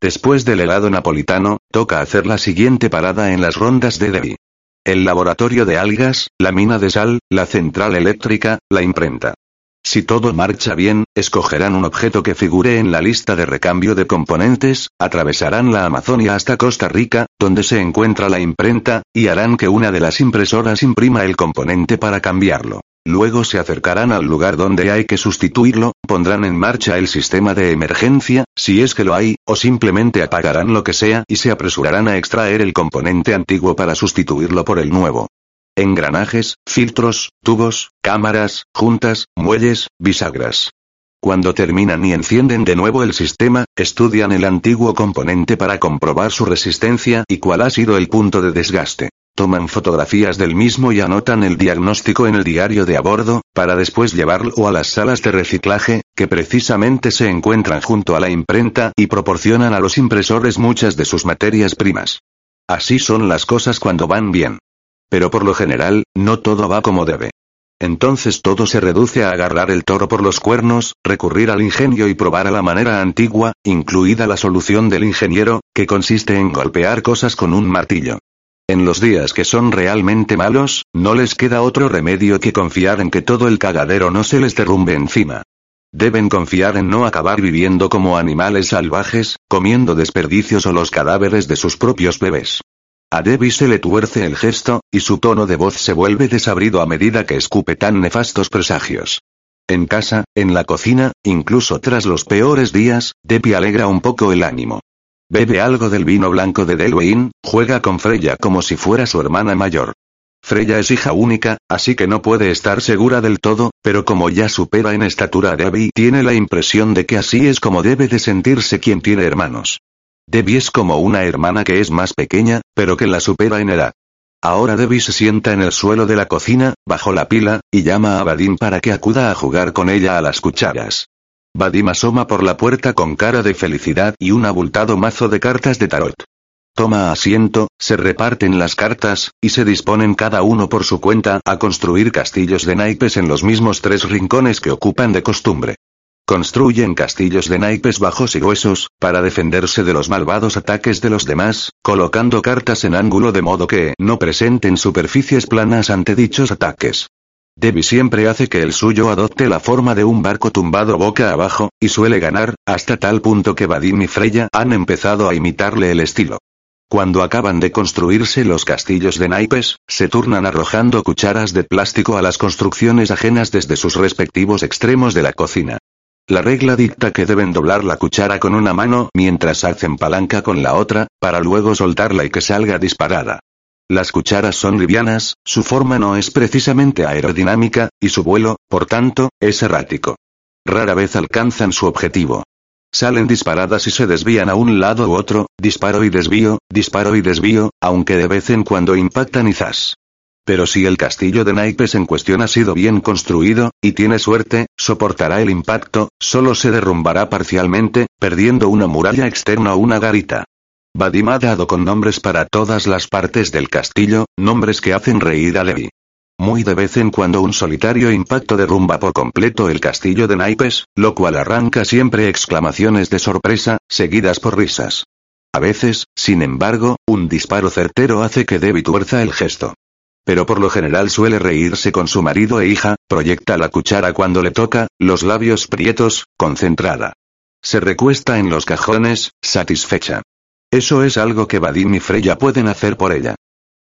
Después del helado napolitano, toca hacer la siguiente parada en las rondas de Debbie. El laboratorio de algas, la mina de sal, la central eléctrica, la imprenta. Si todo marcha bien, escogerán un objeto que figure en la lista de recambio de componentes, atravesarán la Amazonia hasta Costa Rica, donde se encuentra la imprenta, y harán que una de las impresoras imprima el componente para cambiarlo. Luego se acercarán al lugar donde hay que sustituirlo, pondrán en marcha el sistema de emergencia, si es que lo hay, o simplemente apagarán lo que sea y se apresurarán a extraer el componente antiguo para sustituirlo por el nuevo. Engranajes, filtros, tubos, cámaras, juntas, muelles, bisagras. Cuando terminan y encienden de nuevo el sistema, estudian el antiguo componente para comprobar su resistencia y cuál ha sido el punto de desgaste. Toman fotografías del mismo y anotan el diagnóstico en el diario de a bordo, para después llevarlo a las salas de reciclaje, que precisamente se encuentran junto a la imprenta y proporcionan a los impresores muchas de sus materias primas. Así son las cosas cuando van bien. Pero por lo general, no todo va como debe. Entonces todo se reduce a agarrar el toro por los cuernos, recurrir al ingenio y probar a la manera antigua, incluida la solución del ingeniero, que consiste en golpear cosas con un martillo. En los días que son realmente malos, no les queda otro remedio que confiar en que todo el cagadero no se les derrumbe encima. Deben confiar en no acabar viviendo como animales salvajes, comiendo desperdicios o los cadáveres de sus propios bebés. A Debbie se le tuerce el gesto, y su tono de voz se vuelve desabrido a medida que escupe tan nefastos presagios. En casa, en la cocina, incluso tras los peores días, Debbie alegra un poco el ánimo. Bebe algo del vino blanco de Delwyn, juega con Freya como si fuera su hermana mayor. Freya es hija única, así que no puede estar segura del todo, pero como ya supera en estatura a Debbie, tiene la impresión de que así es como debe de sentirse quien tiene hermanos. Debbie es como una hermana que es más pequeña, pero que la supera en edad. Ahora Debbie se sienta en el suelo de la cocina, bajo la pila, y llama a Vadim para que acuda a jugar con ella a las cucharas. Vadim asoma por la puerta con cara de felicidad y un abultado mazo de cartas de tarot. Toma asiento, se reparten las cartas, y se disponen cada uno por su cuenta a construir castillos de naipes en los mismos tres rincones que ocupan de costumbre. Construyen castillos de naipes bajos y gruesos, para defenderse de los malvados ataques de los demás, colocando cartas en ángulo de modo que no presenten superficies planas ante dichos ataques. Debbie siempre hace que el suyo adopte la forma de un barco tumbado boca abajo, y suele ganar, hasta tal punto que Vadim y Freya han empezado a imitarle el estilo. Cuando acaban de construirse los castillos de naipes, se turnan arrojando cucharas de plástico a las construcciones ajenas desde sus respectivos extremos de la cocina. La regla dicta que deben doblar la cuchara con una mano mientras hacen palanca con la otra, para luego soltarla y que salga disparada. Las cucharas son livianas, su forma no es precisamente aerodinámica, y su vuelo, por tanto, es errático. Rara vez alcanzan su objetivo. Salen disparadas y se desvían a un lado u otro, disparo y desvío, disparo y desvío, aunque de vez en cuando impactan y zas. Pero si el castillo de naipes en cuestión ha sido bien construido, y tiene suerte, soportará el impacto, solo se derrumbará parcialmente, perdiendo una muralla externa o una garita. Vadim ha dado con nombres para todas las partes del castillo, nombres que hacen reír a Debbie. Muy de vez en cuando un solitario impacto derrumba por completo el castillo de naipes, lo cual arranca siempre exclamaciones de sorpresa, seguidas por risas. A veces, sin embargo, un disparo certero hace que Debbie tuerza el gesto. Pero por lo general suele reírse con su marido e hija, proyecta la cuchara cuando le toca, los labios prietos, concentrada. Se recuesta en los cajones, satisfecha. Eso es algo que Vadim y Freya pueden hacer por ella.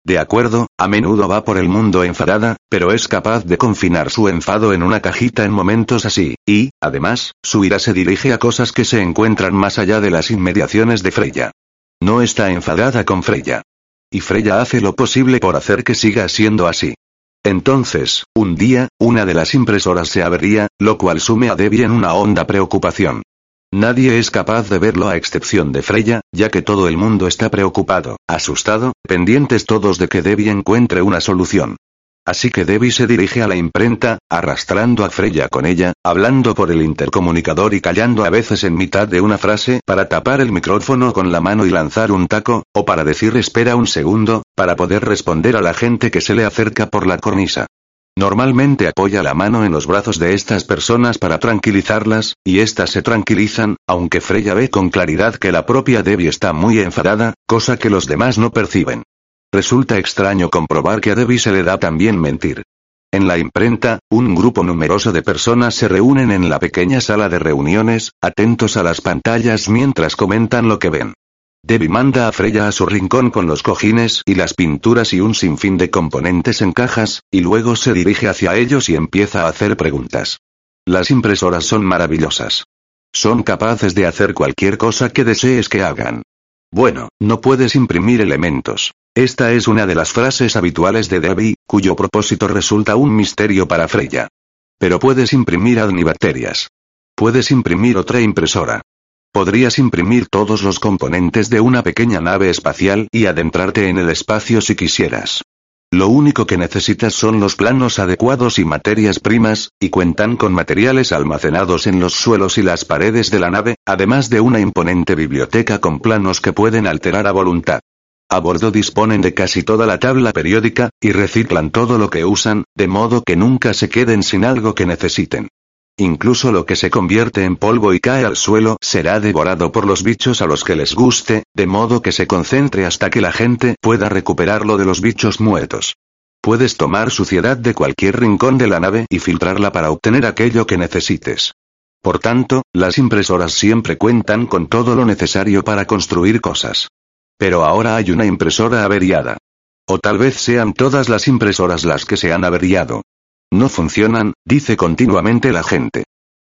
De acuerdo, a menudo va por el mundo enfadada, pero es capaz de confinar su enfado en una cajita en momentos así, y, además, su ira se dirige a cosas que se encuentran más allá de las inmediaciones de Freya. No está enfadada con Freya. Y Freya hace lo posible por hacer que siga siendo así. Entonces, un día, una de las impresoras se avería, lo cual sume a Debbie en una honda preocupación. Nadie es capaz de verlo a excepción de Freya, ya que todo el mundo está preocupado, asustado, pendientes todos de que Debbie encuentre una solución. Así que Debbie se dirige a la imprenta, arrastrando a Freya con ella, hablando por el intercomunicador y callando a veces en mitad de una frase para tapar el micrófono con la mano y lanzar un taco, o para decir espera un segundo, para poder responder a la gente que se le acerca por la cornisa. Normalmente apoya la mano en los brazos de estas personas para tranquilizarlas, y éstas se tranquilizan, aunque Freya ve con claridad que la propia Debbie está muy enfadada, cosa que los demás no perciben. Resulta extraño comprobar que a Debbie se le da también mentir. En la imprenta, un grupo numeroso de personas se reúnen en la pequeña sala de reuniones, atentos a las pantallas mientras comentan lo que ven. Debbie manda a Freya a su rincón con los cojines y las pinturas y un sinfín de componentes en cajas, y luego se dirige hacia ellos y empieza a hacer preguntas. Las impresoras son maravillosas. Son capaces de hacer cualquier cosa que desees que hagan. Bueno, no puedes imprimir elementos. Esta es una de las frases habituales de Debbie, cuyo propósito resulta un misterio para Freya. Pero puedes imprimir adnibacterias. Puedes imprimir otra impresora. Podrías imprimir todos los componentes de una pequeña nave espacial y adentrarte en el espacio si quisieras. Lo único que necesitas son los planos adecuados y materias primas, y cuentan con materiales almacenados en los suelos y las paredes de la nave, además de una imponente biblioteca con planos que pueden alterar a voluntad. A bordo disponen de casi toda la tabla periódica, y reciclan todo lo que usan, de modo que nunca se queden sin algo que necesiten. Incluso lo que se convierte en polvo y cae al suelo será devorado por los bichos a los que les guste, de modo que se concentre hasta que la gente pueda recuperarlo de los bichos muertos. Puedes tomar suciedad de cualquier rincón de la nave y filtrarla para obtener aquello que necesites. Por tanto, las impresoras siempre cuentan con todo lo necesario para construir cosas. Pero ahora hay una impresora averiada. O tal vez sean todas las impresoras las que se han averiado. No funcionan, dice continuamente la gente.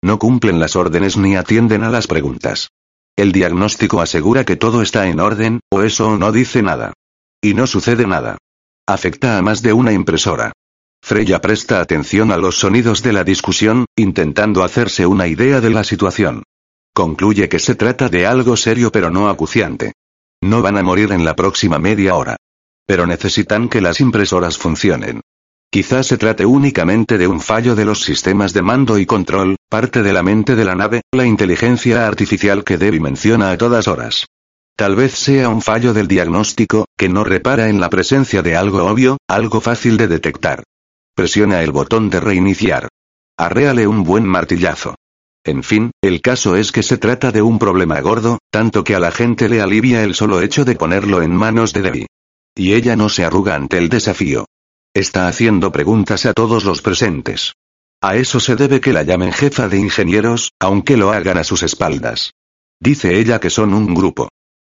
No cumplen las órdenes ni atienden a las preguntas. El diagnóstico asegura que todo está en orden, o eso no dice nada. Y no sucede nada. Afecta a más de una impresora. Freya presta atención a los sonidos de la discusión, intentando hacerse una idea de la situación. Concluye que se trata de algo serio pero no acuciante. No van a morir en la próxima media hora. Pero necesitan que las impresoras funcionen. Quizás se trate únicamente de un fallo de los sistemas de mando y control, parte de la mente de la nave, la inteligencia artificial que Debbie menciona a todas horas. Tal vez sea un fallo del diagnóstico, que no repara en la presencia de algo obvio, algo fácil de detectar. Presiona el botón de reiniciar. Arréale un buen martillazo. En fin, el caso es que se trata de un problema gordo, tanto que a la gente le alivia el solo hecho de ponerlo en manos de Debbie. Y ella no se arruga ante el desafío. Está haciendo preguntas a todos los presentes. A eso se debe que la llamen jefa de ingenieros, aunque lo hagan a sus espaldas. Dice ella que son un grupo.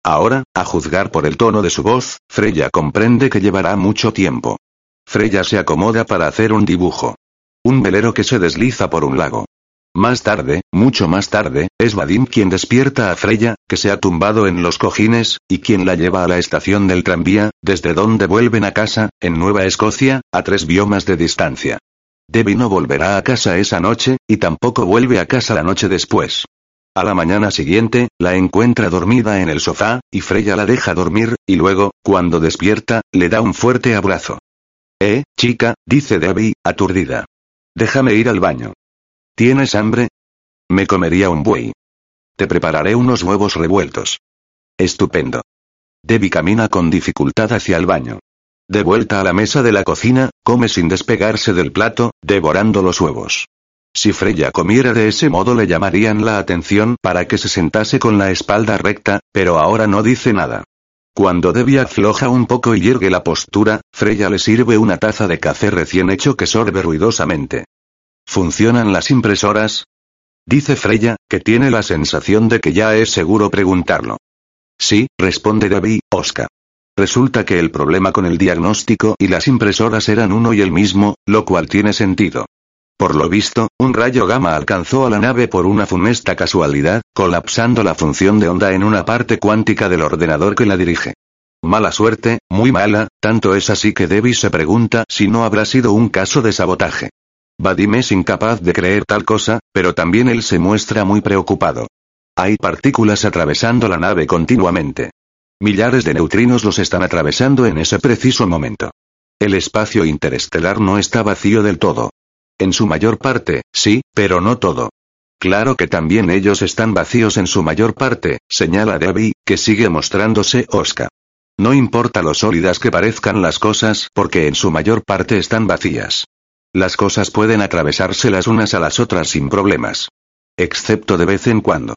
Ahora, a juzgar por el tono de su voz, Freya comprende que llevará mucho tiempo. Freya se acomoda para hacer un dibujo. Un velero que se desliza por un lago. Más tarde, mucho más tarde, es Vadim quien despierta a Freya, que se ha tumbado en los cojines, y quien la lleva a la estación del tranvía, desde donde vuelven a casa, en Nueva Escocia, a tres biomas de distancia. Debbie no volverá a casa esa noche, y tampoco vuelve a casa la noche después. A la mañana siguiente, la encuentra dormida en el sofá, y Freya la deja dormir, y luego, cuando despierta, le da un fuerte abrazo. Eh, chica, dice Debbie, aturdida. Déjame ir al baño. ¿Tienes hambre? Me comería un buey. Te prepararé unos huevos revueltos. Estupendo. Debbie camina con dificultad hacia el baño. De vuelta a la mesa de la cocina, come sin despegarse del plato, devorando los huevos. Si Freya comiera de ese modo le llamarían la atención para que se sentase con la espalda recta, pero ahora no dice nada. Cuando Debbie afloja un poco y yergue la postura, Freya le sirve una taza de café recién hecho que sorbe ruidosamente. ¿Funcionan las impresoras? Dice Freya, que tiene la sensación de que ya es seguro preguntarlo. Sí, responde Debbie, Oscar. Resulta que el problema con el diagnóstico y las impresoras eran uno y el mismo, lo cual tiene sentido. Por lo visto, un rayo gamma alcanzó a la nave por una funesta casualidad, colapsando la función de onda en una parte cuántica del ordenador que la dirige. Mala suerte, muy mala, tanto es así que Debbie se pregunta si no habrá sido un caso de sabotaje. Vadim es incapaz de creer tal cosa, pero también él se muestra muy preocupado. Hay partículas atravesando la nave continuamente. Millares de neutrinos los están atravesando en ese preciso momento. El espacio interestelar no está vacío del todo. En su mayor parte, sí, pero no todo. Claro que también ellos están vacíos en su mayor parte, señala Debbie, que sigue mostrándose Oscar. No importa lo sólidas que parezcan las cosas, porque en su mayor parte están vacías. Las cosas pueden atravesarse las unas a las otras sin problemas. Excepto de vez en cuando.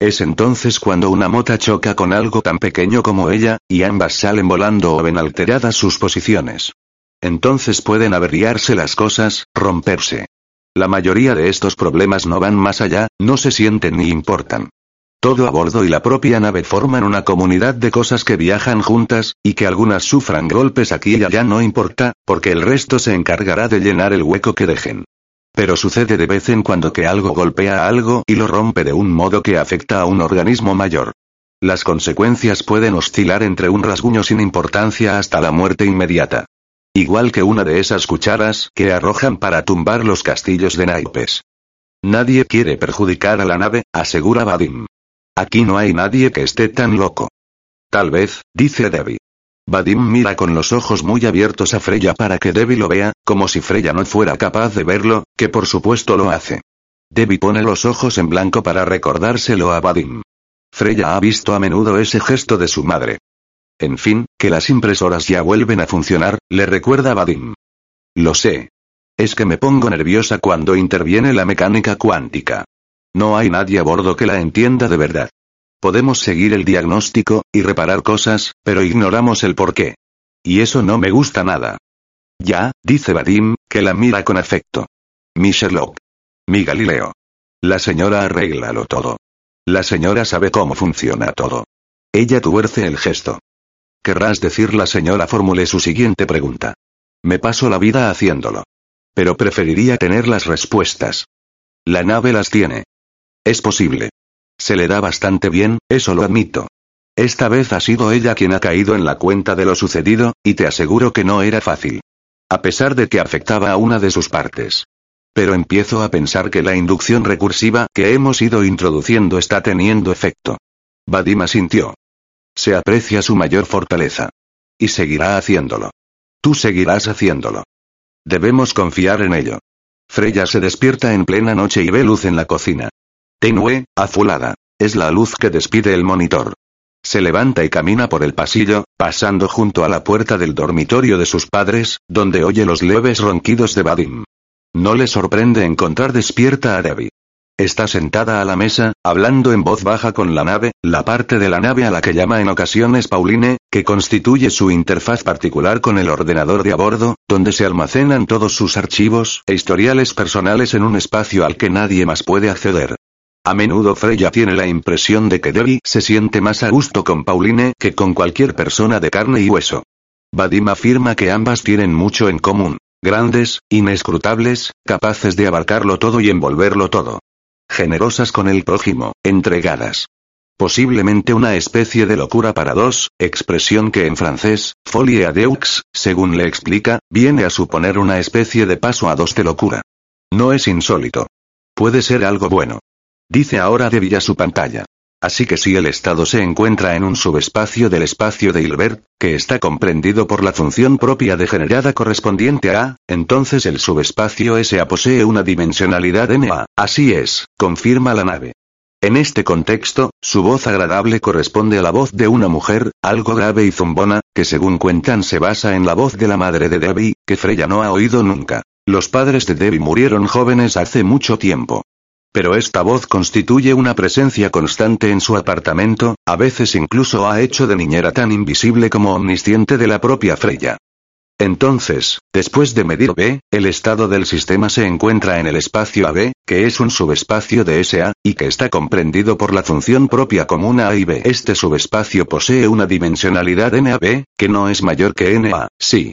Es entonces cuando una mota choca con algo tan pequeño como ella, y ambas salen volando o ven alteradas sus posiciones. Entonces pueden averiarse las cosas, romperse. La mayoría de estos problemas no van más allá, no se sienten ni importan. Todo a bordo y la propia nave forman una comunidad de cosas que viajan juntas, y que algunas sufran golpes aquí y allá no importa, porque el resto se encargará de llenar el hueco que dejen. Pero sucede de vez en cuando que algo golpea a algo y lo rompe de un modo que afecta a un organismo mayor. Las consecuencias pueden oscilar entre un rasguño sin importancia hasta la muerte inmediata. Igual que una de esas cucharas que arrojan para tumbar los castillos de naipes. Nadie quiere perjudicar a la nave, asegura Vadim. Aquí no hay nadie que esté tan loco. Tal vez, dice Debbie. Vadim mira con los ojos muy abiertos a Freya para que Debbie lo vea, como si Freya no fuera capaz de verlo, que por supuesto lo hace. Debbie pone los ojos en blanco para recordárselo a Vadim. Freya ha visto a menudo ese gesto de su madre. En fin, que las impresoras ya vuelven a funcionar, le recuerda Vadim. Lo sé. Es que me pongo nerviosa cuando interviene la mecánica cuántica. No hay nadie a bordo que la entienda de verdad. Podemos seguir el diagnóstico, y reparar cosas, pero ignoramos el porqué. Y eso no me gusta nada. Ya, dice Vadim, que la mira con afecto. Mi Sherlock. Mi Galileo. La señora arréglalo todo. La señora sabe cómo funciona todo. Ella tuerce el gesto. Querrás decir la señora formule su siguiente pregunta. Me paso la vida haciéndolo. Pero preferiría tener las respuestas. La nave las tiene. Es posible. Se le da bastante bien, eso lo admito. Esta vez ha sido ella quien ha caído en la cuenta de lo sucedido, y te aseguro que no era fácil. A pesar de que afectaba a una de sus partes. Pero empiezo a pensar que la inducción recursiva que hemos ido introduciendo está teniendo efecto. Vadima sintió. Se aprecia su mayor fortaleza. Y seguirá haciéndolo. Tú seguirás haciéndolo. Debemos confiar en ello. Freya se despierta en plena noche y ve luz en la cocina. Tenue, azulada. Es la luz que despide el monitor. Se levanta y camina por el pasillo, pasando junto a la puerta del dormitorio de sus padres, donde oye los leves ronquidos de Vadim. No le sorprende encontrar despierta a Debbie. Está sentada a la mesa, hablando en voz baja con la nave, la parte de la nave a la que llama en ocasiones Pauline, que constituye su interfaz particular con el ordenador de a bordo, donde se almacenan todos sus archivos e historiales personales en un espacio al que nadie más puede acceder. A menudo Freya tiene la impresión de que Debbie se siente más a gusto con Pauline que con cualquier persona de carne y hueso. Vadim afirma que ambas tienen mucho en común. Grandes, inescrutables, capaces de abarcarlo todo y envolverlo todo generosas con el prójimo, entregadas. Posiblemente una especie de locura para dos, expresión que en francés, folie à deux, según le explica, viene a suponer una especie de paso a dos de locura. No es insólito. Puede ser algo bueno. Dice ahora de Villa su pantalla. Así que si el estado se encuentra en un subespacio del espacio de Hilbert, que está comprendido por la función propia degenerada correspondiente a A, entonces el subespacio SA posee una dimensionalidad NA. Así es, confirma la nave. En este contexto, su voz agradable corresponde a la voz de una mujer, algo grave y zumbona, que según cuentan se basa en la voz de la madre de Debbie, que Freya no ha oído nunca. Los padres de Debbie murieron jóvenes hace mucho tiempo. Pero esta voz constituye una presencia constante en su apartamento, a veces incluso ha hecho de niñera tan invisible como omnisciente de la propia Freya. Entonces, después de medir B, el estado del sistema se encuentra en el espacio AB, que es un subespacio de SA, y que está comprendido por la función propia común A y B. Este subespacio posee una dimensionalidad NAB, que no es mayor que NA, sí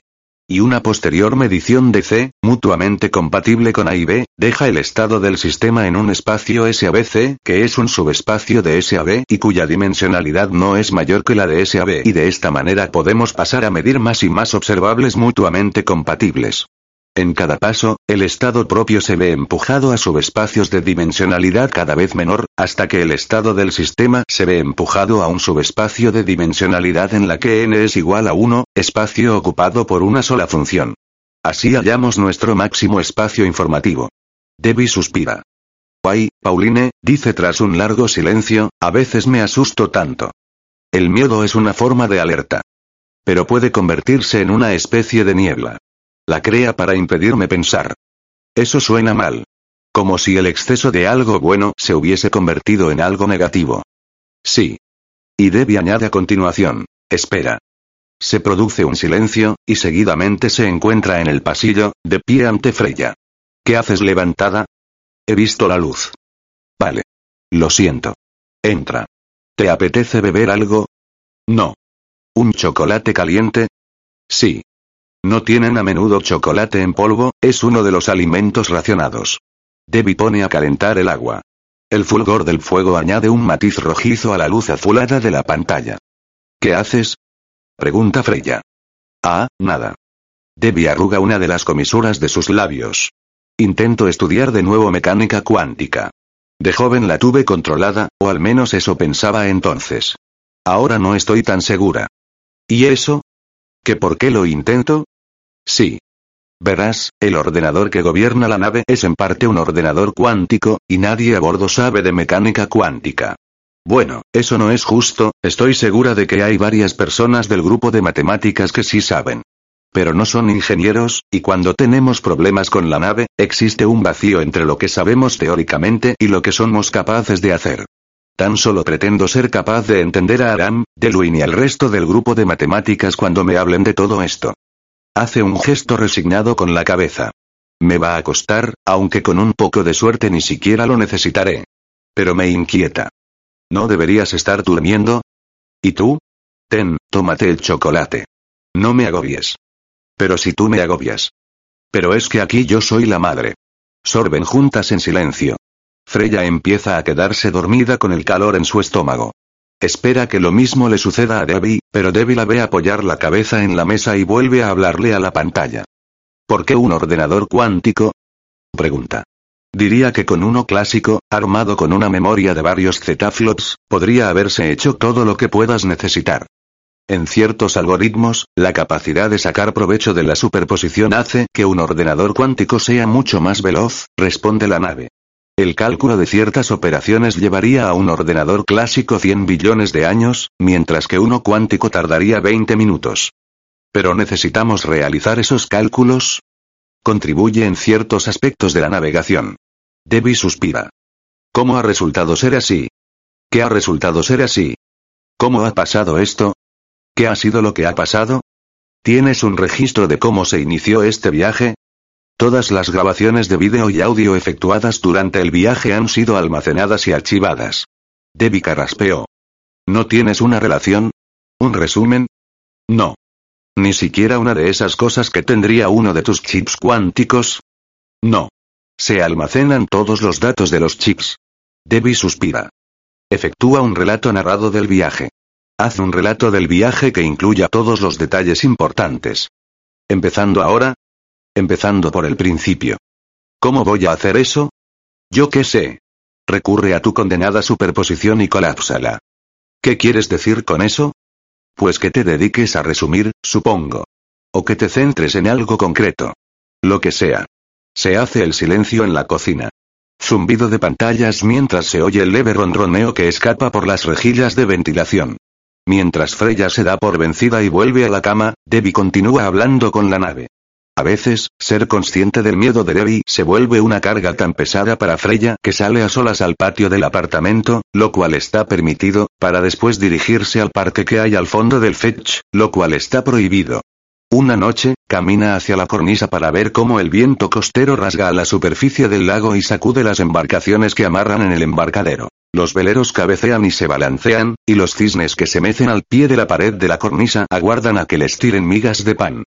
y una posterior medición de C, mutuamente compatible con A y B, deja el estado del sistema en un espacio SABC, que es un subespacio de SAB y cuya dimensionalidad no es mayor que la de SAB y de esta manera podemos pasar a medir más y más observables mutuamente compatibles. En cada paso, el estado propio se ve empujado a subespacios de dimensionalidad cada vez menor, hasta que el estado del sistema se ve empujado a un subespacio de dimensionalidad en la que n es igual a 1, espacio ocupado por una sola función. Así hallamos nuestro máximo espacio informativo. Debbie suspira. Ay, Pauline, dice tras un largo silencio, a veces me asusto tanto. El miedo es una forma de alerta. Pero puede convertirse en una especie de niebla. La crea para impedirme pensar. Eso suena mal. Como si el exceso de algo bueno se hubiese convertido en algo negativo. Sí. Y Debbie añade a continuación. Espera. Se produce un silencio, y seguidamente se encuentra en el pasillo, de pie ante Freya. ¿Qué haces levantada? He visto la luz. Vale. Lo siento. Entra. ¿Te apetece beber algo? No. ¿Un chocolate caliente? Sí. No tienen a menudo chocolate en polvo, es uno de los alimentos racionados. Debbie pone a calentar el agua. El fulgor del fuego añade un matiz rojizo a la luz azulada de la pantalla. ¿Qué haces? Pregunta Freya. Ah, nada. Debbie arruga una de las comisuras de sus labios. Intento estudiar de nuevo mecánica cuántica. De joven la tuve controlada, o al menos eso pensaba entonces. Ahora no estoy tan segura. ¿Y eso? ¿Que por qué lo intento? Sí. Verás, el ordenador que gobierna la nave es en parte un ordenador cuántico, y nadie a bordo sabe de mecánica cuántica. Bueno, eso no es justo, estoy segura de que hay varias personas del grupo de matemáticas que sí saben. Pero no son ingenieros, y cuando tenemos problemas con la nave, existe un vacío entre lo que sabemos teóricamente y lo que somos capaces de hacer. Tan solo pretendo ser capaz de entender a Aram, Deluin y al resto del grupo de matemáticas cuando me hablen de todo esto. Hace un gesto resignado con la cabeza. Me va a costar, aunque con un poco de suerte ni siquiera lo necesitaré. Pero me inquieta. ¿No deberías estar durmiendo? ¿Y tú? Ten, tómate el chocolate. No me agobies. Pero si tú me agobias. Pero es que aquí yo soy la madre. Sorben juntas en silencio. Freya empieza a quedarse dormida con el calor en su estómago. Espera que lo mismo le suceda a Debbie, pero Debbie la ve apoyar la cabeza en la mesa y vuelve a hablarle a la pantalla. ¿Por qué un ordenador cuántico? Pregunta. Diría que con uno clásico, armado con una memoria de varios zetaflops, podría haberse hecho todo lo que puedas necesitar. En ciertos algoritmos, la capacidad de sacar provecho de la superposición hace que un ordenador cuántico sea mucho más veloz, responde la nave. El cálculo de ciertas operaciones llevaría a un ordenador clásico 100 billones de años, mientras que uno cuántico tardaría 20 minutos. Pero necesitamos realizar esos cálculos. Contribuye en ciertos aspectos de la navegación. Debbie suspira. ¿Cómo ha resultado ser así? ¿Qué ha resultado ser así? ¿Cómo ha pasado esto? ¿Qué ha sido lo que ha pasado? ¿Tienes un registro de cómo se inició este viaje? Todas las grabaciones de vídeo y audio efectuadas durante el viaje han sido almacenadas y archivadas. Debbie carraspeó. ¿No tienes una relación? ¿Un resumen? No. ¿Ni siquiera una de esas cosas que tendría uno de tus chips cuánticos? No. Se almacenan todos los datos de los chips. Debbie suspira. Efectúa un relato narrado del viaje. Haz un relato del viaje que incluya todos los detalles importantes. Empezando ahora. Empezando por el principio. ¿Cómo voy a hacer eso? Yo qué sé. Recurre a tu condenada superposición y colápsala. ¿Qué quieres decir con eso? Pues que te dediques a resumir, supongo. O que te centres en algo concreto. Lo que sea. Se hace el silencio en la cocina. Zumbido de pantallas mientras se oye el leve ronroneo que escapa por las rejillas de ventilación. Mientras Freya se da por vencida y vuelve a la cama, Debbie continúa hablando con la nave. A veces, ser consciente del miedo de Debbie se vuelve una carga tan pesada para Freya que sale a solas al patio del apartamento, lo cual está permitido, para después dirigirse al parque que hay al fondo del Fetch, lo cual está prohibido. Una noche, camina hacia la cornisa para ver cómo el viento costero rasga a la superficie del lago y sacude las embarcaciones que amarran en el embarcadero. Los veleros cabecean y se balancean, y los cisnes que se mecen al pie de la pared de la cornisa aguardan a que les tiren migas de pan.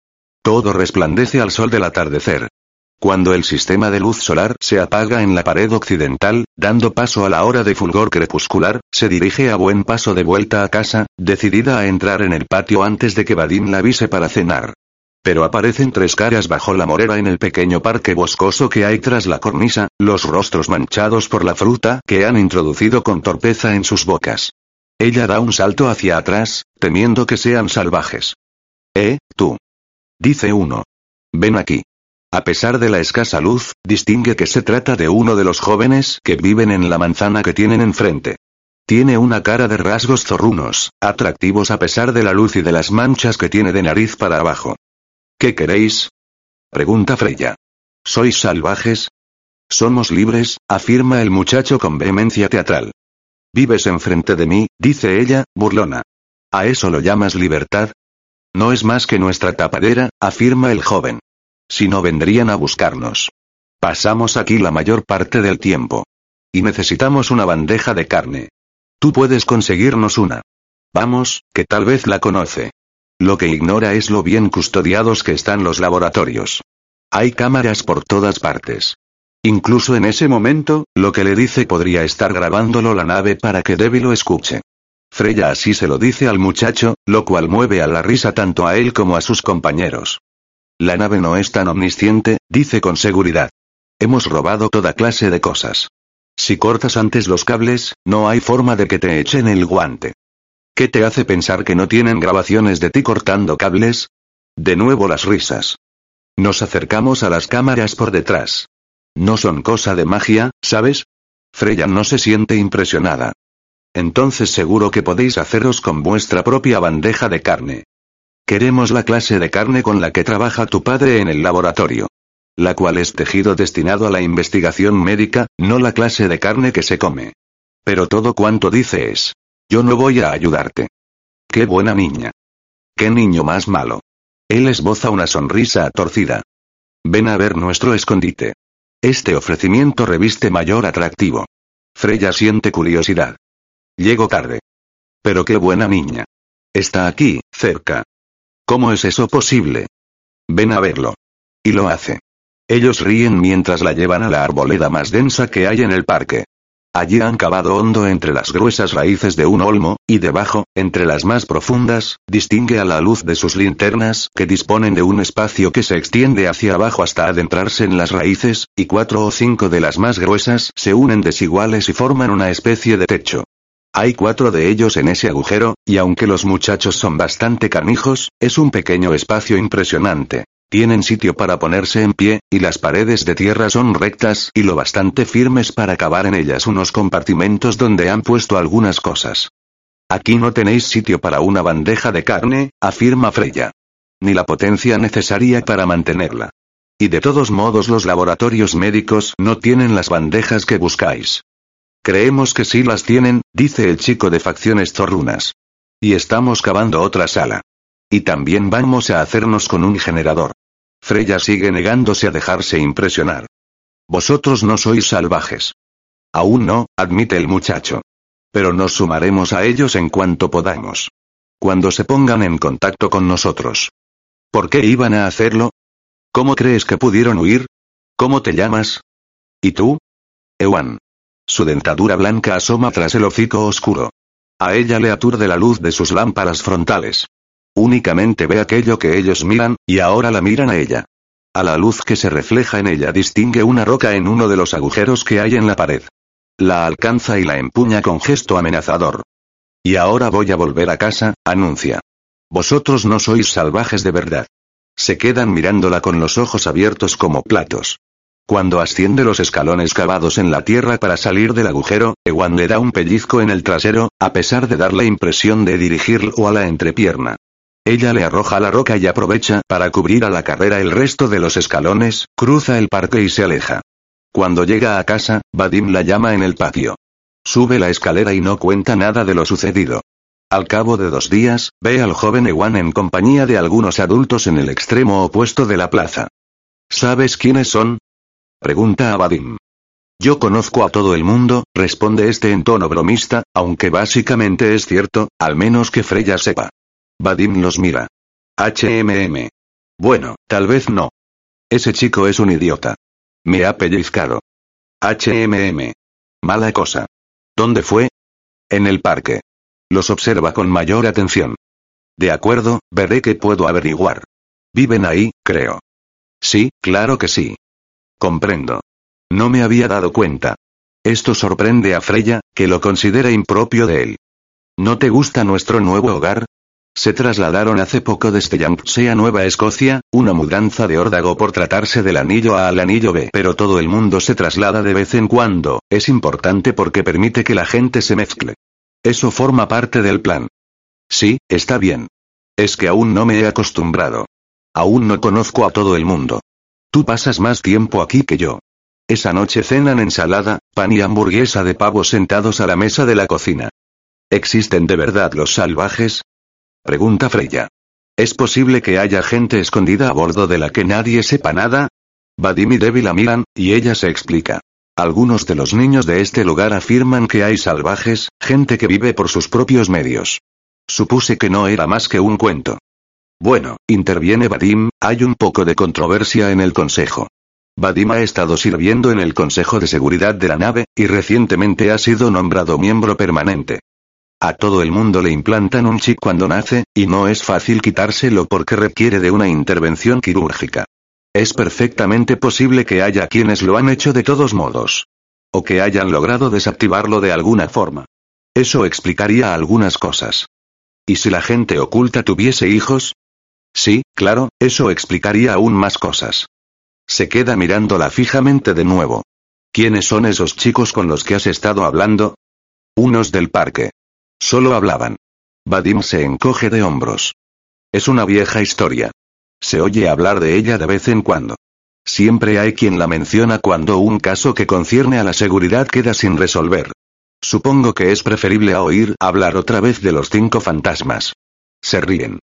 Todo resplandece al sol del atardecer. Cuando el sistema de luz solar se apaga en la pared occidental, dando paso a la hora de fulgor crepuscular, se dirige a buen paso de vuelta a casa, decidida a entrar en el patio antes de que Vadim la avise para cenar. Pero aparecen tres caras bajo la morera en el pequeño parque boscoso que hay tras la cornisa, los rostros manchados por la fruta que han introducido con torpeza en sus bocas. Ella da un salto hacia atrás, temiendo que sean salvajes. Eh, tú. Dice uno. Ven aquí. A pesar de la escasa luz, distingue que se trata de uno de los jóvenes que viven en la manzana que tienen enfrente. Tiene una cara de rasgos zorrunos, atractivos a pesar de la luz y de las manchas que tiene de nariz para abajo. ¿Qué queréis? Pregunta Freya. ¿Sois salvajes? Somos libres, afirma el muchacho con vehemencia teatral. Vives enfrente de mí, dice ella, burlona. ¿A eso lo llamas libertad? No es más que nuestra tapadera, afirma el joven. Si no vendrían a buscarnos. Pasamos aquí la mayor parte del tiempo. Y necesitamos una bandeja de carne. Tú puedes conseguirnos una. Vamos, que tal vez la conoce. Lo que ignora es lo bien custodiados que están los laboratorios. Hay cámaras por todas partes. Incluso en ese momento, lo que le dice podría estar grabándolo la nave para que Debbie lo escuche. Freya así se lo dice al muchacho, lo cual mueve a la risa tanto a él como a sus compañeros. La nave no es tan omnisciente, dice con seguridad. Hemos robado toda clase de cosas. Si cortas antes los cables, no hay forma de que te echen el guante. ¿Qué te hace pensar que no tienen grabaciones de ti cortando cables? De nuevo las risas. Nos acercamos a las cámaras por detrás. No son cosa de magia, ¿sabes? Freya no se siente impresionada. Entonces seguro que podéis haceros con vuestra propia bandeja de carne. Queremos la clase de carne con la que trabaja tu padre en el laboratorio. La cual es tejido destinado a la investigación médica, no la clase de carne que se come. Pero todo cuanto dice es. Yo no voy a ayudarte. Qué buena niña. Qué niño más malo. Él esboza una sonrisa torcida. Ven a ver nuestro escondite. Este ofrecimiento reviste mayor atractivo. Freya siente curiosidad. Llego tarde. Pero qué buena niña. Está aquí, cerca. ¿Cómo es eso posible? Ven a verlo. Y lo hace. Ellos ríen mientras la llevan a la arboleda más densa que hay en el parque. Allí han cavado hondo entre las gruesas raíces de un olmo, y debajo, entre las más profundas, distingue a la luz de sus linternas, que disponen de un espacio que se extiende hacia abajo hasta adentrarse en las raíces, y cuatro o cinco de las más gruesas se unen desiguales y forman una especie de techo. Hay cuatro de ellos en ese agujero, y aunque los muchachos son bastante canijos, es un pequeño espacio impresionante. Tienen sitio para ponerse en pie, y las paredes de tierra son rectas y lo bastante firmes para cavar en ellas unos compartimentos donde han puesto algunas cosas. Aquí no tenéis sitio para una bandeja de carne, afirma Freya. Ni la potencia necesaria para mantenerla. Y de todos modos los laboratorios médicos no tienen las bandejas que buscáis. Creemos que sí las tienen, dice el chico de facciones zorrunas. Y estamos cavando otra sala. Y también vamos a hacernos con un generador. Freya sigue negándose a dejarse impresionar. Vosotros no sois salvajes. Aún no, admite el muchacho. Pero nos sumaremos a ellos en cuanto podamos. Cuando se pongan en contacto con nosotros. ¿Por qué iban a hacerlo? ¿Cómo crees que pudieron huir? ¿Cómo te llamas? ¿Y tú? Ewan. Su dentadura blanca asoma tras el hocico oscuro. A ella le aturde la luz de sus lámparas frontales. Únicamente ve aquello que ellos miran, y ahora la miran a ella. A la luz que se refleja en ella distingue una roca en uno de los agujeros que hay en la pared. La alcanza y la empuña con gesto amenazador. Y ahora voy a volver a casa, anuncia. Vosotros no sois salvajes de verdad. Se quedan mirándola con los ojos abiertos como platos. Cuando asciende los escalones cavados en la tierra para salir del agujero, Ewan le da un pellizco en el trasero, a pesar de dar la impresión de dirigirlo a la entrepierna. Ella le arroja la roca y aprovecha para cubrir a la carrera el resto de los escalones, cruza el parque y se aleja. Cuando llega a casa, Vadim la llama en el patio. Sube la escalera y no cuenta nada de lo sucedido. Al cabo de dos días, ve al joven Ewan en compañía de algunos adultos en el extremo opuesto de la plaza. ¿Sabes quiénes son? Pregunta a Vadim. Yo conozco a todo el mundo, responde este en tono bromista, aunque básicamente es cierto, al menos que Freya sepa. Vadim los mira. HMM. Bueno, tal vez no. Ese chico es un idiota. Me ha pellizcado. HMM. Mala cosa. ¿Dónde fue? En el parque. Los observa con mayor atención. De acuerdo, veré qué puedo averiguar. Viven ahí, creo. Sí, claro que sí. Comprendo. No me había dado cuenta. Esto sorprende a Freya, que lo considera impropio de él. ¿No te gusta nuestro nuevo hogar? Se trasladaron hace poco desde Yangtze a Nueva Escocia, una mudanza de órdago por tratarse del anillo A al anillo B. Pero todo el mundo se traslada de vez en cuando, es importante porque permite que la gente se mezcle. Eso forma parte del plan. Sí, está bien. Es que aún no me he acostumbrado. Aún no conozco a todo el mundo. Tú pasas más tiempo aquí que yo. Esa noche cenan ensalada, pan y hamburguesa de pavo sentados a la mesa de la cocina. ¿Existen de verdad los salvajes? Pregunta Freya. ¿Es posible que haya gente escondida a bordo de la que nadie sepa nada? Vadim y Debbie la miran, y ella se explica. Algunos de los niños de este lugar afirman que hay salvajes, gente que vive por sus propios medios. Supuse que no era más que un cuento. Bueno, interviene Vadim, hay un poco de controversia en el consejo. Vadim ha estado sirviendo en el Consejo de Seguridad de la nave, y recientemente ha sido nombrado miembro permanente. A todo el mundo le implantan un chip cuando nace, y no es fácil quitárselo porque requiere de una intervención quirúrgica. Es perfectamente posible que haya quienes lo han hecho de todos modos. O que hayan logrado desactivarlo de alguna forma. Eso explicaría algunas cosas. ¿Y si la gente oculta tuviese hijos? Sí, claro, eso explicaría aún más cosas. Se queda mirándola fijamente de nuevo. ¿Quiénes son esos chicos con los que has estado hablando? Unos del parque. Solo hablaban. Vadim se encoge de hombros. Es una vieja historia. Se oye hablar de ella de vez en cuando. Siempre hay quien la menciona cuando un caso que concierne a la seguridad queda sin resolver. Supongo que es preferible a oír hablar otra vez de los cinco fantasmas. Se ríen.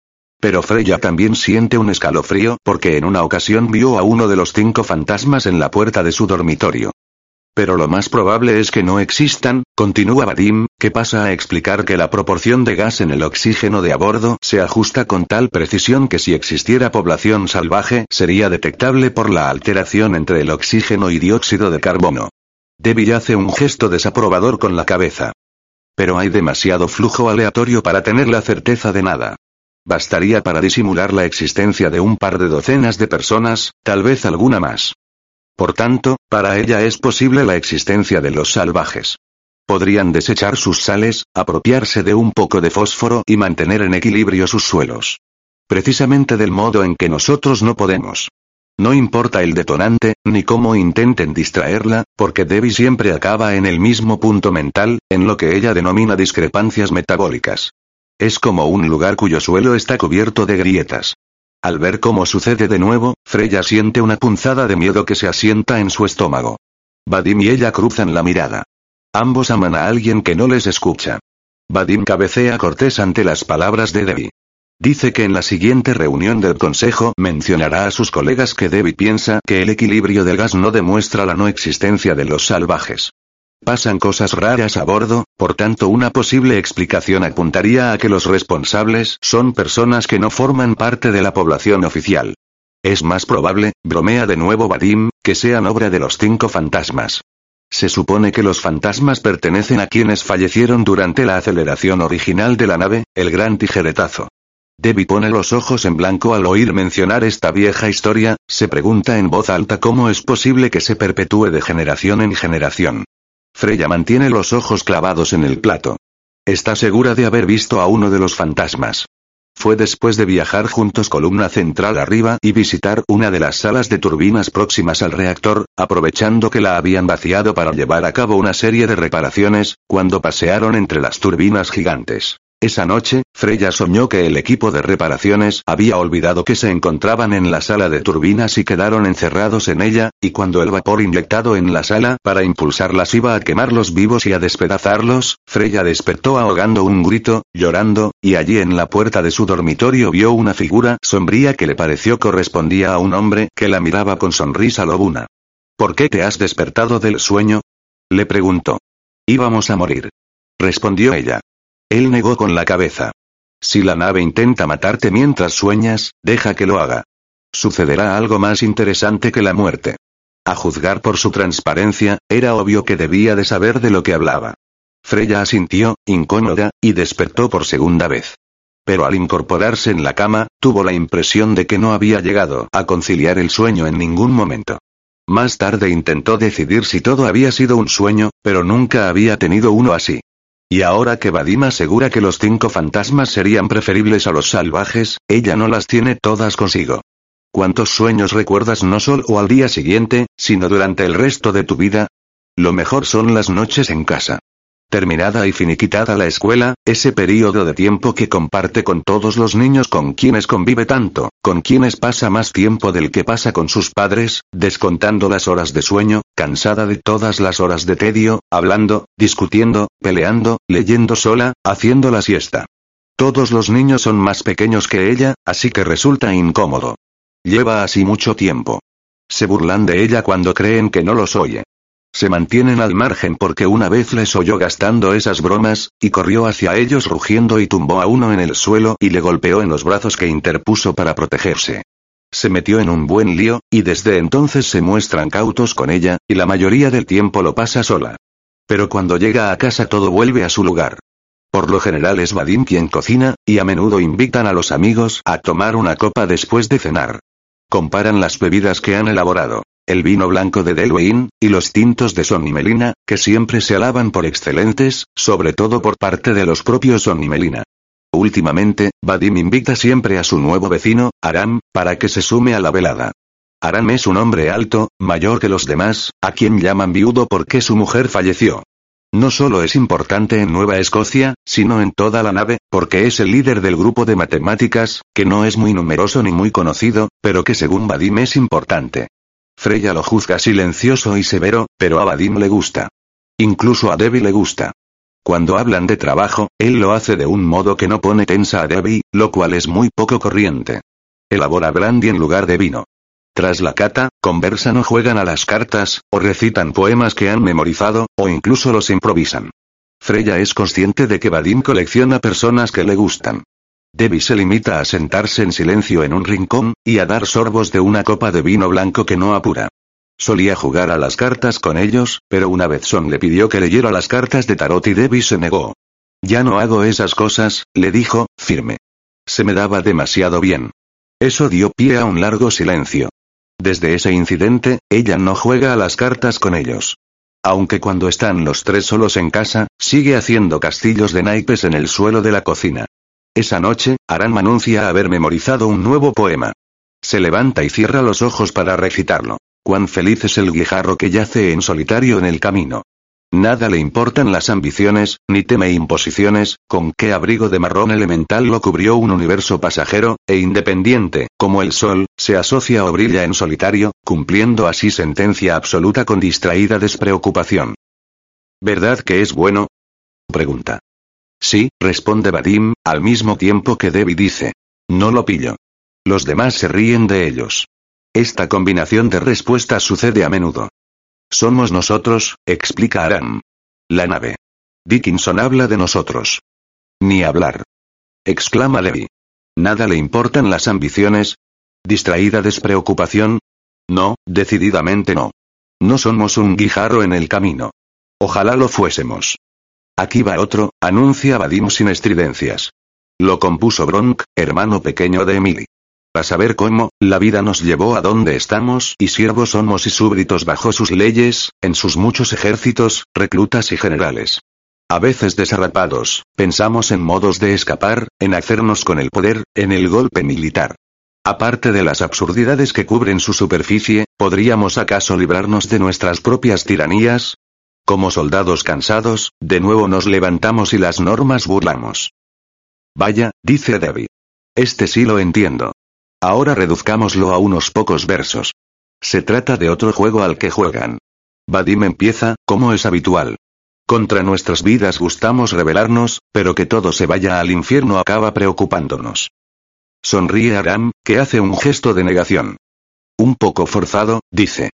Pero Freya también siente un escalofrío porque en una ocasión vio a uno de los cinco fantasmas en la puerta de su dormitorio. Pero lo más probable es que no existan, continúa Vadim, que pasa a explicar que la proporción de gas en el oxígeno de a bordo se ajusta con tal precisión que si existiera población salvaje sería detectable por la alteración entre el oxígeno y dióxido de carbono. Debbie hace un gesto desaprobador con la cabeza. Pero hay demasiado flujo aleatorio para tener la certeza de nada. Bastaría para disimular la existencia de un par de docenas de personas, tal vez alguna más. Por tanto, para ella es posible la existencia de los salvajes. Podrían desechar sus sales, apropiarse de un poco de fósforo y mantener en equilibrio sus suelos. Precisamente del modo en que nosotros no podemos. No importa el detonante, ni cómo intenten distraerla, porque Debbie siempre acaba en el mismo punto mental, en lo que ella denomina discrepancias metabólicas. Es como un lugar cuyo suelo está cubierto de grietas. Al ver cómo sucede de nuevo, Freya siente una punzada de miedo que se asienta en su estómago. Vadim y ella cruzan la mirada. Ambos aman a alguien que no les escucha. Vadim cabecea cortés ante las palabras de Debbie. Dice que en la siguiente reunión del consejo mencionará a sus colegas que Debbie piensa que el equilibrio del gas no demuestra la no existencia de los salvajes. Pasan cosas raras a bordo, por tanto una posible explicación apuntaría a que los responsables son personas que no forman parte de la población oficial. Es más probable, bromea de nuevo Vadim, que sean obra de los cinco fantasmas. Se supone que los fantasmas pertenecen a quienes fallecieron durante la aceleración original de la nave, el gran tijeretazo. Debbie pone los ojos en blanco al oír mencionar esta vieja historia, se pregunta en voz alta cómo es posible que se perpetúe de generación en generación. Freya mantiene los ojos clavados en el plato. Está segura de haber visto a uno de los fantasmas. Fue después de viajar juntos columna central arriba y visitar una de las salas de turbinas próximas al reactor, aprovechando que la habían vaciado para llevar a cabo una serie de reparaciones, cuando pasearon entre las turbinas gigantes. Esa noche, Freya soñó que el equipo de reparaciones había olvidado que se encontraban en la sala de turbinas y quedaron encerrados en ella, y cuando el vapor inyectado en la sala para impulsarlas iba a quemarlos vivos y a despedazarlos, Freya despertó ahogando un grito, llorando, y allí en la puerta de su dormitorio vio una figura sombría que le pareció correspondía a un hombre que la miraba con sonrisa lobuna. ¿Por qué te has despertado del sueño? le preguntó. Íbamos a morir. Respondió ella. Él negó con la cabeza. Si la nave intenta matarte mientras sueñas, deja que lo haga. Sucederá algo más interesante que la muerte. A juzgar por su transparencia, era obvio que debía de saber de lo que hablaba. Freya asintió, incómoda, y despertó por segunda vez. Pero al incorporarse en la cama, tuvo la impresión de que no había llegado a conciliar el sueño en ningún momento. Más tarde intentó decidir si todo había sido un sueño, pero nunca había tenido uno así. Y ahora que Vadim asegura que los cinco fantasmas serían preferibles a los salvajes, ella no las tiene todas consigo. ¿Cuántos sueños recuerdas no solo al día siguiente, sino durante el resto de tu vida? Lo mejor son las noches en casa. Terminada y finiquitada la escuela, ese periodo de tiempo que comparte con todos los niños con quienes convive tanto, con quienes pasa más tiempo del que pasa con sus padres, descontando las horas de sueño, cansada de todas las horas de tedio, hablando, discutiendo, peleando, leyendo sola, haciendo la siesta. Todos los niños son más pequeños que ella, así que resulta incómodo. Lleva así mucho tiempo. Se burlan de ella cuando creen que no los oye. Se mantienen al margen porque una vez les oyó gastando esas bromas, y corrió hacia ellos rugiendo y tumbó a uno en el suelo y le golpeó en los brazos que interpuso para protegerse. Se metió en un buen lío, y desde entonces se muestran cautos con ella, y la mayoría del tiempo lo pasa sola. Pero cuando llega a casa todo vuelve a su lugar. Por lo general es Vadim quien cocina, y a menudo invitan a los amigos a tomar una copa después de cenar. Comparan las bebidas que han elaborado, el vino blanco de Delwyn, y los tintos de Son y Melina, que siempre se alaban por excelentes, sobre todo por parte de los propios Son y Melina. Últimamente, Vadim invita siempre a su nuevo vecino, Aram, para que se sume a la velada. Aram es un hombre alto, mayor que los demás, a quien llaman viudo porque su mujer falleció. No solo es importante en Nueva Escocia, sino en toda la nave, porque es el líder del grupo de matemáticas, que no es muy numeroso ni muy conocido, pero que según Vadim es importante. Freya lo juzga silencioso y severo, pero a Vadim le gusta. Incluso a Debbie le gusta. Cuando hablan de trabajo, él lo hace de un modo que no pone tensa a Debbie, lo cual es muy poco corriente. Elabora brandy en lugar de vino. Tras la cata, conversan o juegan a las cartas, o recitan poemas que han memorizado, o incluso los improvisan. Freya es consciente de que Vadim colecciona personas que le gustan. Debbie se limita a sentarse en silencio en un rincón, y a dar sorbos de una copa de vino blanco que no apura. Solía jugar a las cartas con ellos, pero una vez Son le pidió que leyera las cartas de tarot y Debbie se negó. Ya no hago esas cosas, le dijo, firme. Se me daba demasiado bien. Eso dio pie a un largo silencio. Desde ese incidente, ella no juega a las cartas con ellos. Aunque cuando están los tres solos en casa, sigue haciendo castillos de naipes en el suelo de la cocina. Esa noche, Aram anuncia haber memorizado un nuevo poema. Se levanta y cierra los ojos para recitarlo. Cuán feliz es el guijarro que yace en solitario en el camino. Nada le importan las ambiciones, ni teme imposiciones, con qué abrigo de marrón elemental lo cubrió un universo pasajero, e independiente, como el sol, se asocia o brilla en solitario, cumpliendo así sentencia absoluta con distraída despreocupación. ¿Verdad que es bueno? Pregunta. Sí, responde Vadim, al mismo tiempo que Debbie dice. No lo pillo. Los demás se ríen de ellos. Esta combinación de respuestas sucede a menudo. Somos nosotros, explica Aram. La nave. Dickinson habla de nosotros. Ni hablar. Exclama Levi. ¿Nada le importan las ambiciones? ¿Distraída despreocupación? No, decididamente no. No somos un guijarro en el camino. Ojalá lo fuésemos. Aquí va otro, anuncia Vadim sin estridencias. Lo compuso Bronk, hermano pequeño de Emily. A saber cómo, la vida nos llevó a donde estamos y siervos somos y súbditos bajo sus leyes, en sus muchos ejércitos, reclutas y generales. A veces desarrapados, pensamos en modos de escapar, en hacernos con el poder, en el golpe militar. Aparte de las absurdidades que cubren su superficie, ¿podríamos acaso librarnos de nuestras propias tiranías? Como soldados cansados, de nuevo nos levantamos y las normas burlamos. Vaya, dice David. Este sí lo entiendo. Ahora reduzcámoslo a unos pocos versos. Se trata de otro juego al que juegan. Vadim empieza, como es habitual. Contra nuestras vidas gustamos rebelarnos, pero que todo se vaya al infierno acaba preocupándonos. Sonríe Aram, que hace un gesto de negación. Un poco forzado, dice.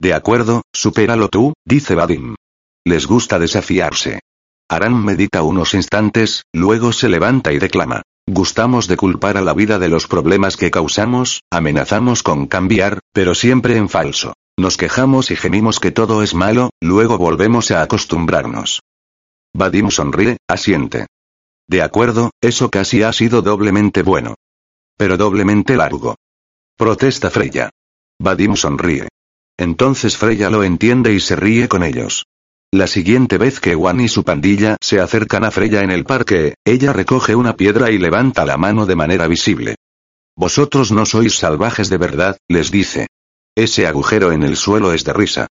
De acuerdo, supéralo tú, dice Vadim. Les gusta desafiarse. Aram medita unos instantes, luego se levanta y declama. Gustamos de culpar a la vida de los problemas que causamos, amenazamos con cambiar, pero siempre en falso. Nos quejamos y gemimos que todo es malo, luego volvemos a acostumbrarnos. Vadim sonríe, asiente. De acuerdo, eso casi ha sido doblemente bueno. Pero doblemente largo. Protesta Freya. Vadim sonríe. Entonces Freya lo entiende y se ríe con ellos. La siguiente vez que Juan y su pandilla se acercan a Freya en el parque, ella recoge una piedra y levanta la mano de manera visible. Vosotros no sois salvajes de verdad, les dice. Ese agujero en el suelo es de risa.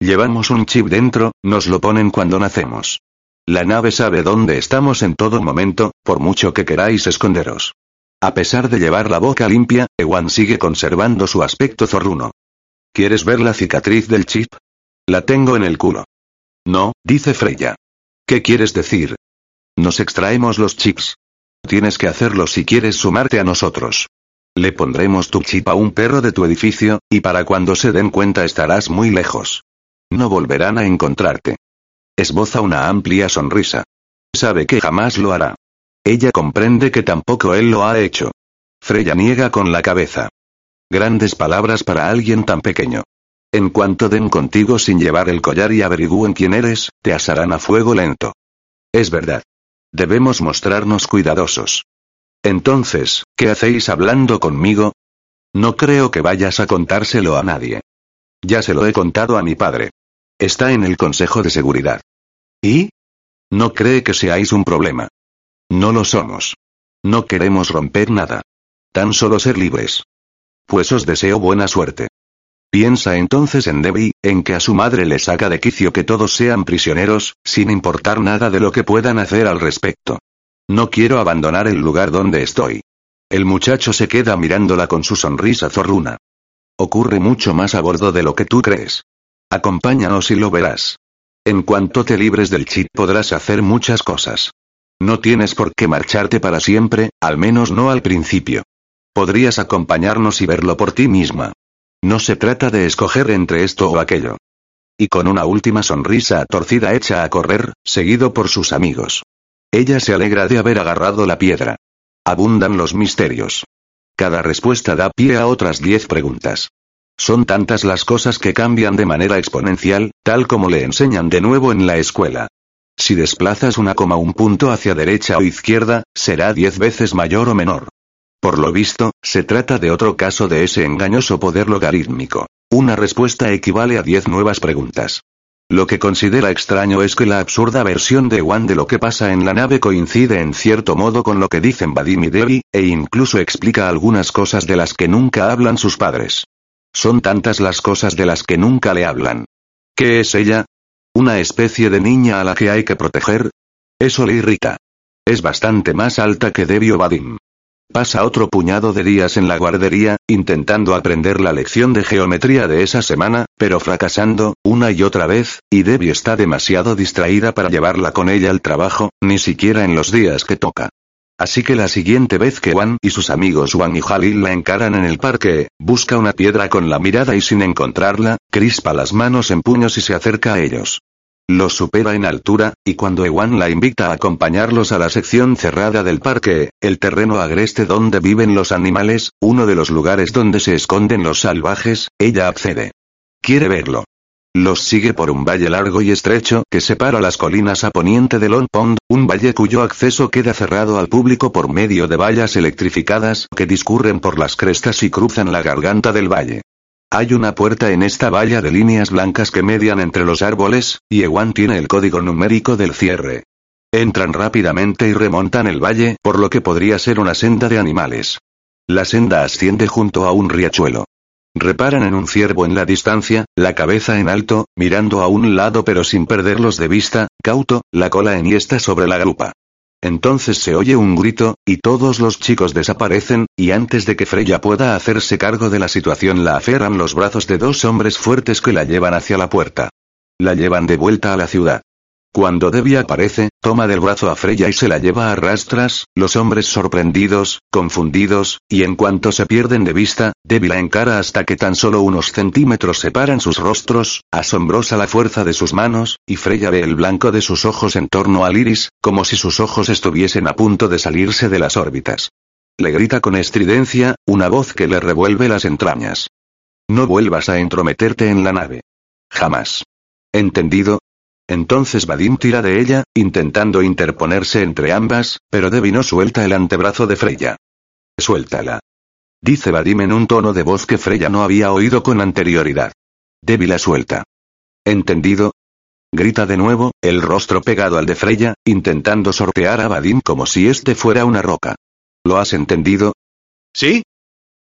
Llevamos un chip dentro, nos lo ponen cuando nacemos. La nave sabe dónde estamos en todo momento, por mucho que queráis esconderos. A pesar de llevar la boca limpia, Ewan sigue conservando su aspecto zorruno. ¿Quieres ver la cicatriz del chip? La tengo en el culo. No, dice Freya. ¿Qué quieres decir? Nos extraemos los chips. Tienes que hacerlo si quieres sumarte a nosotros. Le pondremos tu chip a un perro de tu edificio, y para cuando se den cuenta estarás muy lejos. No volverán a encontrarte. Esboza una amplia sonrisa. Sabe que jamás lo hará. Ella comprende que tampoco él lo ha hecho. Freya niega con la cabeza. Grandes palabras para alguien tan pequeño. En cuanto den contigo sin llevar el collar y averigüen quién eres, te asarán a fuego lento. Es verdad. Debemos mostrarnos cuidadosos. Entonces, ¿qué hacéis hablando conmigo? No creo que vayas a contárselo a nadie. Ya se lo he contado a mi padre. Está en el Consejo de Seguridad. ¿Y? No cree que seáis un problema. No lo somos. No queremos romper nada. Tan solo ser libres. Pues os deseo buena suerte. Piensa entonces en Debbie, en que a su madre le saca de quicio que todos sean prisioneros, sin importar nada de lo que puedan hacer al respecto. No quiero abandonar el lugar donde estoy. El muchacho se queda mirándola con su sonrisa zorruna. Ocurre mucho más a bordo de lo que tú crees. Acompáñanos y lo verás. En cuanto te libres del chip podrás hacer muchas cosas. No tienes por qué marcharte para siempre, al menos no al principio. Podrías acompañarnos y verlo por ti misma. No se trata de escoger entre esto o aquello. Y con una última sonrisa torcida echa a correr, seguido por sus amigos. Ella se alegra de haber agarrado la piedra. Abundan los misterios. Cada respuesta da pie a otras diez preguntas. Son tantas las cosas que cambian de manera exponencial, tal como le enseñan de nuevo en la escuela. Si desplazas una coma un punto hacia derecha o izquierda, será diez veces mayor o menor. Por lo visto, se trata de otro caso de ese engañoso poder logarítmico. Una respuesta equivale a diez nuevas preguntas. Lo que considera extraño es que la absurda versión de Wan de lo que pasa en la nave coincide en cierto modo con lo que dicen Vadim y Devi, e incluso explica algunas cosas de las que nunca hablan sus padres. Son tantas las cosas de las que nunca le hablan. ¿Qué es ella? ¿Una especie de niña a la que hay que proteger? Eso le irrita. Es bastante más alta que Debbie o Vadim. Pasa otro puñado de días en la guardería, intentando aprender la lección de geometría de esa semana, pero fracasando, una y otra vez, y Debbie está demasiado distraída para llevarla con ella al trabajo, ni siquiera en los días que toca. Así que la siguiente vez que Juan y sus amigos Juan y Jalil la encaran en el parque, busca una piedra con la mirada y sin encontrarla, crispa las manos en puños y se acerca a ellos. Los supera en altura, y cuando Ewan la invita a acompañarlos a la sección cerrada del parque, el terreno agreste donde viven los animales, uno de los lugares donde se esconden los salvajes, ella accede. Quiere verlo. Los sigue por un valle largo y estrecho que separa las colinas a poniente de Long Pond, un valle cuyo acceso queda cerrado al público por medio de vallas electrificadas que discurren por las crestas y cruzan la garganta del valle. Hay una puerta en esta valla de líneas blancas que median entre los árboles, y Ewan tiene el código numérico del cierre. Entran rápidamente y remontan el valle, por lo que podría ser una senda de animales. La senda asciende junto a un riachuelo. Reparan en un ciervo en la distancia, la cabeza en alto, mirando a un lado pero sin perderlos de vista, cauto, la cola enhiesta sobre la grupa. Entonces se oye un grito, y todos los chicos desaparecen, y antes de que Freya pueda hacerse cargo de la situación la aferran los brazos de dos hombres fuertes que la llevan hacia la puerta. La llevan de vuelta a la ciudad. Cuando Debbie aparece, toma del brazo a Freya y se la lleva a rastras, los hombres sorprendidos, confundidos, y en cuanto se pierden de vista, Debbie la encara hasta que tan solo unos centímetros separan sus rostros, asombrosa la fuerza de sus manos, y Freya ve el blanco de sus ojos en torno al iris, como si sus ojos estuviesen a punto de salirse de las órbitas. Le grita con estridencia, una voz que le revuelve las entrañas. No vuelvas a entrometerte en la nave. Jamás. ¿Entendido? Entonces Vadim tira de ella, intentando interponerse entre ambas, pero Debbie no suelta el antebrazo de Freya. Suéltala. Dice Vadim en un tono de voz que Freya no había oído con anterioridad. Debbie la suelta. ¿Entendido? Grita de nuevo, el rostro pegado al de Freya, intentando sortear a Vadim como si este fuera una roca. ¿Lo has entendido? ¿Sí?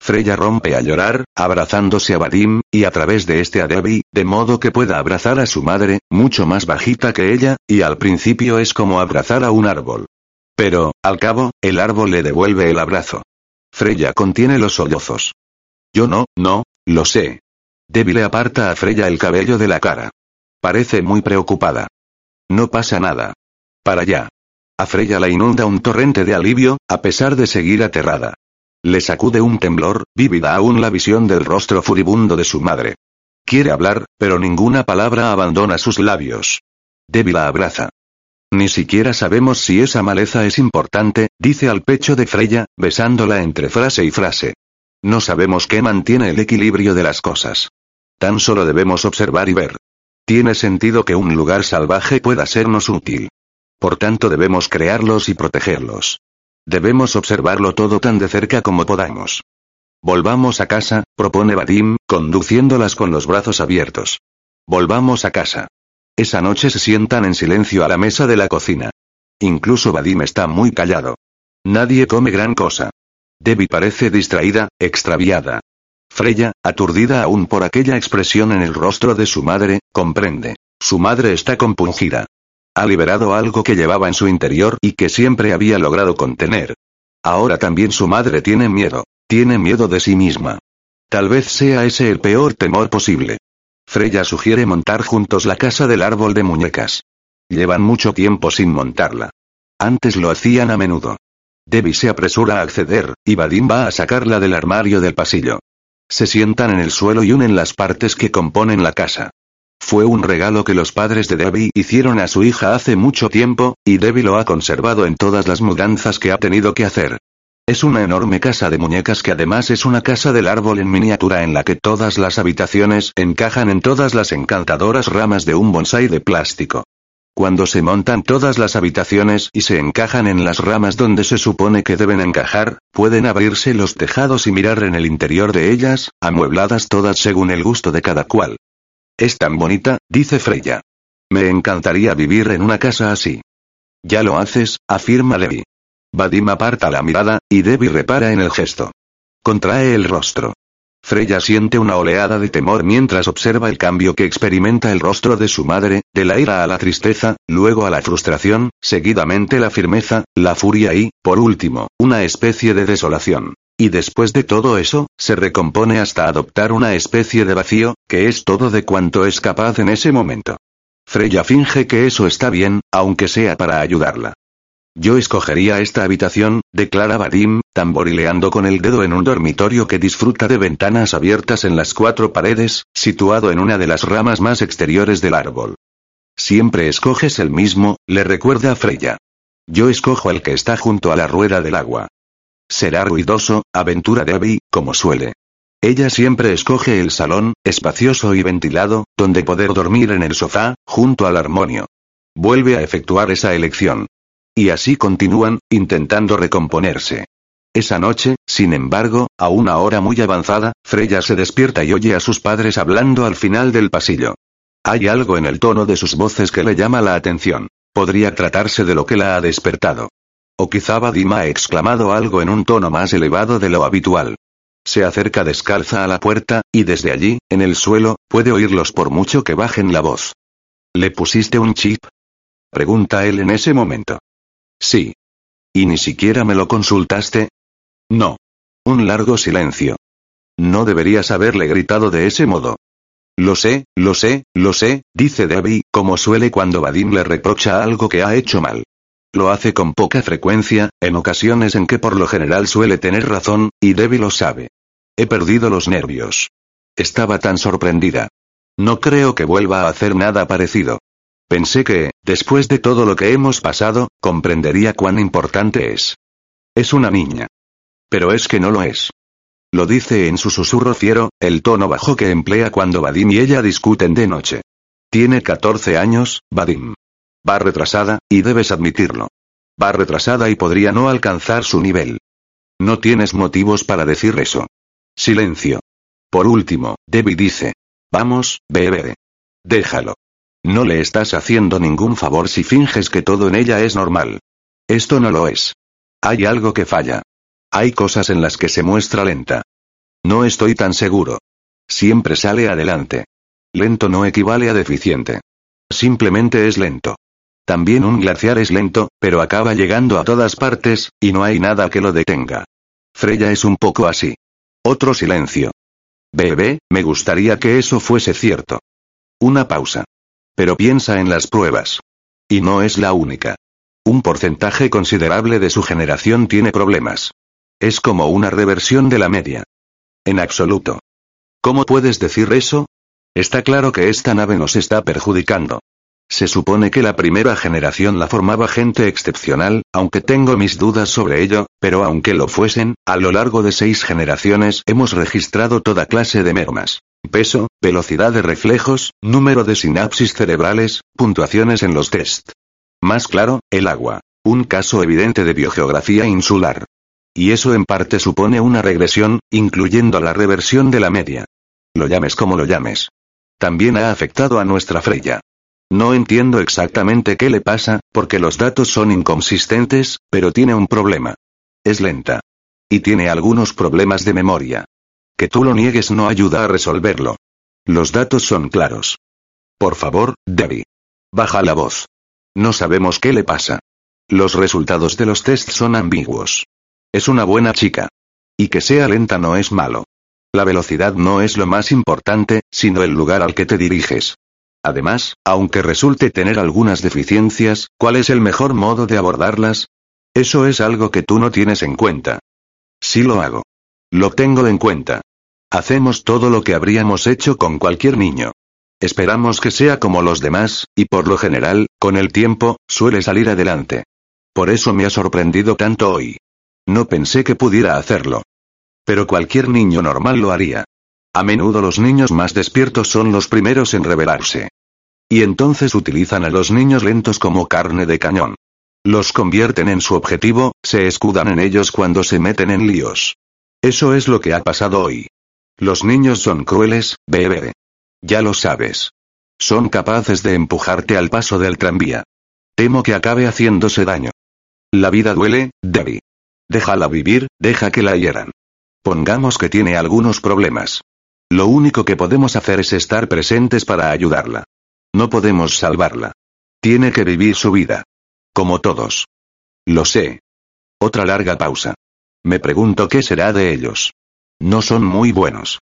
Freya rompe a llorar, abrazándose a Vadim, y a través de este a Debbie, de modo que pueda abrazar a su madre, mucho más bajita que ella, y al principio es como abrazar a un árbol. Pero, al cabo, el árbol le devuelve el abrazo. Freya contiene los sollozos. Yo no, no, lo sé. Debbie le aparta a Freya el cabello de la cara. Parece muy preocupada. No pasa nada. Para allá. A Freya la inunda un torrente de alivio, a pesar de seguir aterrada. Le sacude un temblor, vívida aún la visión del rostro furibundo de su madre. Quiere hablar, pero ninguna palabra abandona sus labios. Debbie la abraza. Ni siquiera sabemos si esa maleza es importante, dice al pecho de Freya, besándola entre frase y frase. No sabemos qué mantiene el equilibrio de las cosas. Tan solo debemos observar y ver. Tiene sentido que un lugar salvaje pueda sernos útil. Por tanto debemos crearlos y protegerlos. Debemos observarlo todo tan de cerca como podamos. Volvamos a casa, propone Vadim, conduciéndolas con los brazos abiertos. Volvamos a casa. Esa noche se sientan en silencio a la mesa de la cocina. Incluso Vadim está muy callado. Nadie come gran cosa. Debbie parece distraída, extraviada. Freya, aturdida aún por aquella expresión en el rostro de su madre, comprende. Su madre está compungida. Ha liberado algo que llevaba en su interior y que siempre había logrado contener. Ahora también su madre tiene miedo. Tiene miedo de sí misma. Tal vez sea ese el peor temor posible. Freya sugiere montar juntos la casa del árbol de muñecas. Llevan mucho tiempo sin montarla. Antes lo hacían a menudo. Debbie se apresura a acceder, y Vadim va a sacarla del armario del pasillo. Se sientan en el suelo y unen las partes que componen la casa. Fue un regalo que los padres de Debbie hicieron a su hija hace mucho tiempo, y Debbie lo ha conservado en todas las mudanzas que ha tenido que hacer. Es una enorme casa de muñecas que además es una casa del árbol en miniatura en la que todas las habitaciones encajan en todas las encantadoras ramas de un bonsai de plástico. Cuando se montan todas las habitaciones y se encajan en las ramas donde se supone que deben encajar, pueden abrirse los tejados y mirar en el interior de ellas, amuebladas todas según el gusto de cada cual. Es tan bonita, dice Freya. Me encantaría vivir en una casa así. Ya lo haces, afirma Levi. Vadim aparta la mirada, y Debbie repara en el gesto. Contrae el rostro. Freya siente una oleada de temor mientras observa el cambio que experimenta el rostro de su madre, de la ira a la tristeza, luego a la frustración, seguidamente la firmeza, la furia y, por último, una especie de desolación. Y después de todo eso, se recompone hasta adoptar una especie de vacío, que es todo de cuanto es capaz en ese momento. Freya finge que eso está bien, aunque sea para ayudarla. Yo escogería esta habitación, declara Vadim, tamborileando con el dedo en un dormitorio que disfruta de ventanas abiertas en las cuatro paredes, situado en una de las ramas más exteriores del árbol. Siempre escoges el mismo, le recuerda Freya. Yo escojo el que está junto a la rueda del agua. Será ruidoso, aventura de Abby, como suele. Ella siempre escoge el salón, espacioso y ventilado, donde poder dormir en el sofá, junto al armonio. Vuelve a efectuar esa elección. Y así continúan, intentando recomponerse. Esa noche, sin embargo, a una hora muy avanzada, Freya se despierta y oye a sus padres hablando al final del pasillo. Hay algo en el tono de sus voces que le llama la atención. Podría tratarse de lo que la ha despertado. O quizá Vadim ha exclamado algo en un tono más elevado de lo habitual. Se acerca descalza a la puerta, y desde allí, en el suelo, puede oírlos por mucho que bajen la voz. ¿Le pusiste un chip? Pregunta él en ese momento. Sí. ¿Y ni siquiera me lo consultaste? No. Un largo silencio. No deberías haberle gritado de ese modo. Lo sé, lo sé, lo sé, dice Debbie, como suele cuando Vadim le reprocha algo que ha hecho mal. Lo hace con poca frecuencia, en ocasiones en que por lo general suele tener razón, y Debbie lo sabe. He perdido los nervios. Estaba tan sorprendida. No creo que vuelva a hacer nada parecido. Pensé que, después de todo lo que hemos pasado, comprendería cuán importante es. Es una niña. Pero es que no lo es. Lo dice en su susurro fiero, el tono bajo que emplea cuando Vadim y ella discuten de noche. Tiene 14 años, Vadim. Va retrasada, y debes admitirlo. Va retrasada y podría no alcanzar su nivel. No tienes motivos para decir eso. Silencio. Por último, Debbie dice. Vamos, bebé. Déjalo. No le estás haciendo ningún favor si finges que todo en ella es normal. Esto no lo es. Hay algo que falla. Hay cosas en las que se muestra lenta. No estoy tan seguro. Siempre sale adelante. Lento no equivale a deficiente. Simplemente es lento. También un glaciar es lento, pero acaba llegando a todas partes, y no hay nada que lo detenga. Freya es un poco así. Otro silencio. Bebé, me gustaría que eso fuese cierto. Una pausa. Pero piensa en las pruebas. Y no es la única. Un porcentaje considerable de su generación tiene problemas. Es como una reversión de la media. En absoluto. ¿Cómo puedes decir eso? Está claro que esta nave nos está perjudicando. Se supone que la primera generación la formaba gente excepcional, aunque tengo mis dudas sobre ello, pero aunque lo fuesen, a lo largo de seis generaciones hemos registrado toda clase de mermas. Peso, velocidad de reflejos, número de sinapsis cerebrales, puntuaciones en los test. Más claro, el agua. Un caso evidente de biogeografía insular. Y eso en parte supone una regresión, incluyendo la reversión de la media. Lo llames como lo llames. También ha afectado a nuestra Freya. No entiendo exactamente qué le pasa, porque los datos son inconsistentes, pero tiene un problema. Es lenta. Y tiene algunos problemas de memoria. Que tú lo niegues no ayuda a resolverlo. Los datos son claros. Por favor, Debbie. Baja la voz. No sabemos qué le pasa. Los resultados de los tests son ambiguos. Es una buena chica. Y que sea lenta no es malo. La velocidad no es lo más importante, sino el lugar al que te diriges. Además, aunque resulte tener algunas deficiencias, ¿cuál es el mejor modo de abordarlas? Eso es algo que tú no tienes en cuenta. Sí lo hago. Lo tengo en cuenta. Hacemos todo lo que habríamos hecho con cualquier niño. Esperamos que sea como los demás, y por lo general, con el tiempo, suele salir adelante. Por eso me ha sorprendido tanto hoy. No pensé que pudiera hacerlo. Pero cualquier niño normal lo haría. A menudo los niños más despiertos son los primeros en rebelarse. Y entonces utilizan a los niños lentos como carne de cañón. Los convierten en su objetivo, se escudan en ellos cuando se meten en líos. Eso es lo que ha pasado hoy. Los niños son crueles, bebé. Ya lo sabes. Son capaces de empujarte al paso del tranvía. Temo que acabe haciéndose daño. La vida duele, Debbie. Déjala vivir, deja que la hieran. Pongamos que tiene algunos problemas. Lo único que podemos hacer es estar presentes para ayudarla. No podemos salvarla. Tiene que vivir su vida. Como todos. Lo sé. Otra larga pausa. Me pregunto qué será de ellos. No son muy buenos.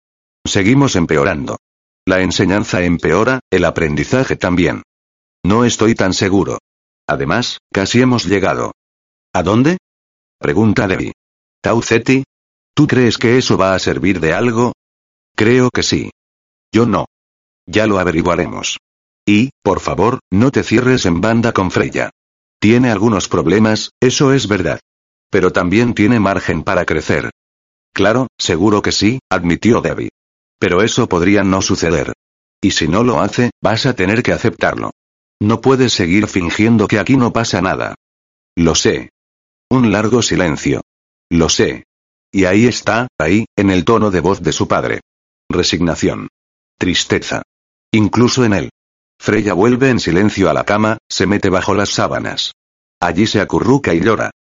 Seguimos empeorando. La enseñanza empeora, el aprendizaje también. No estoy tan seguro. Además, casi hemos llegado. ¿A dónde? Pregunta Debbie. Tauceti. ¿Tú crees que eso va a servir de algo? Creo que sí. Yo no. Ya lo averiguaremos. Y, por favor, no te cierres en banda con Freya. Tiene algunos problemas, eso es verdad. Pero también tiene margen para crecer. Claro, seguro que sí, admitió Debbie. Pero eso podría no suceder. Y si no lo hace, vas a tener que aceptarlo. No puedes seguir fingiendo que aquí no pasa nada. Lo sé. Un largo silencio. Lo sé. Y ahí está, ahí, en el tono de voz de su padre. Resignación. Tristeza. Incluso en él. Freya vuelve en silencio a la cama, se mete bajo las sábanas. Allí se acurruca y llora.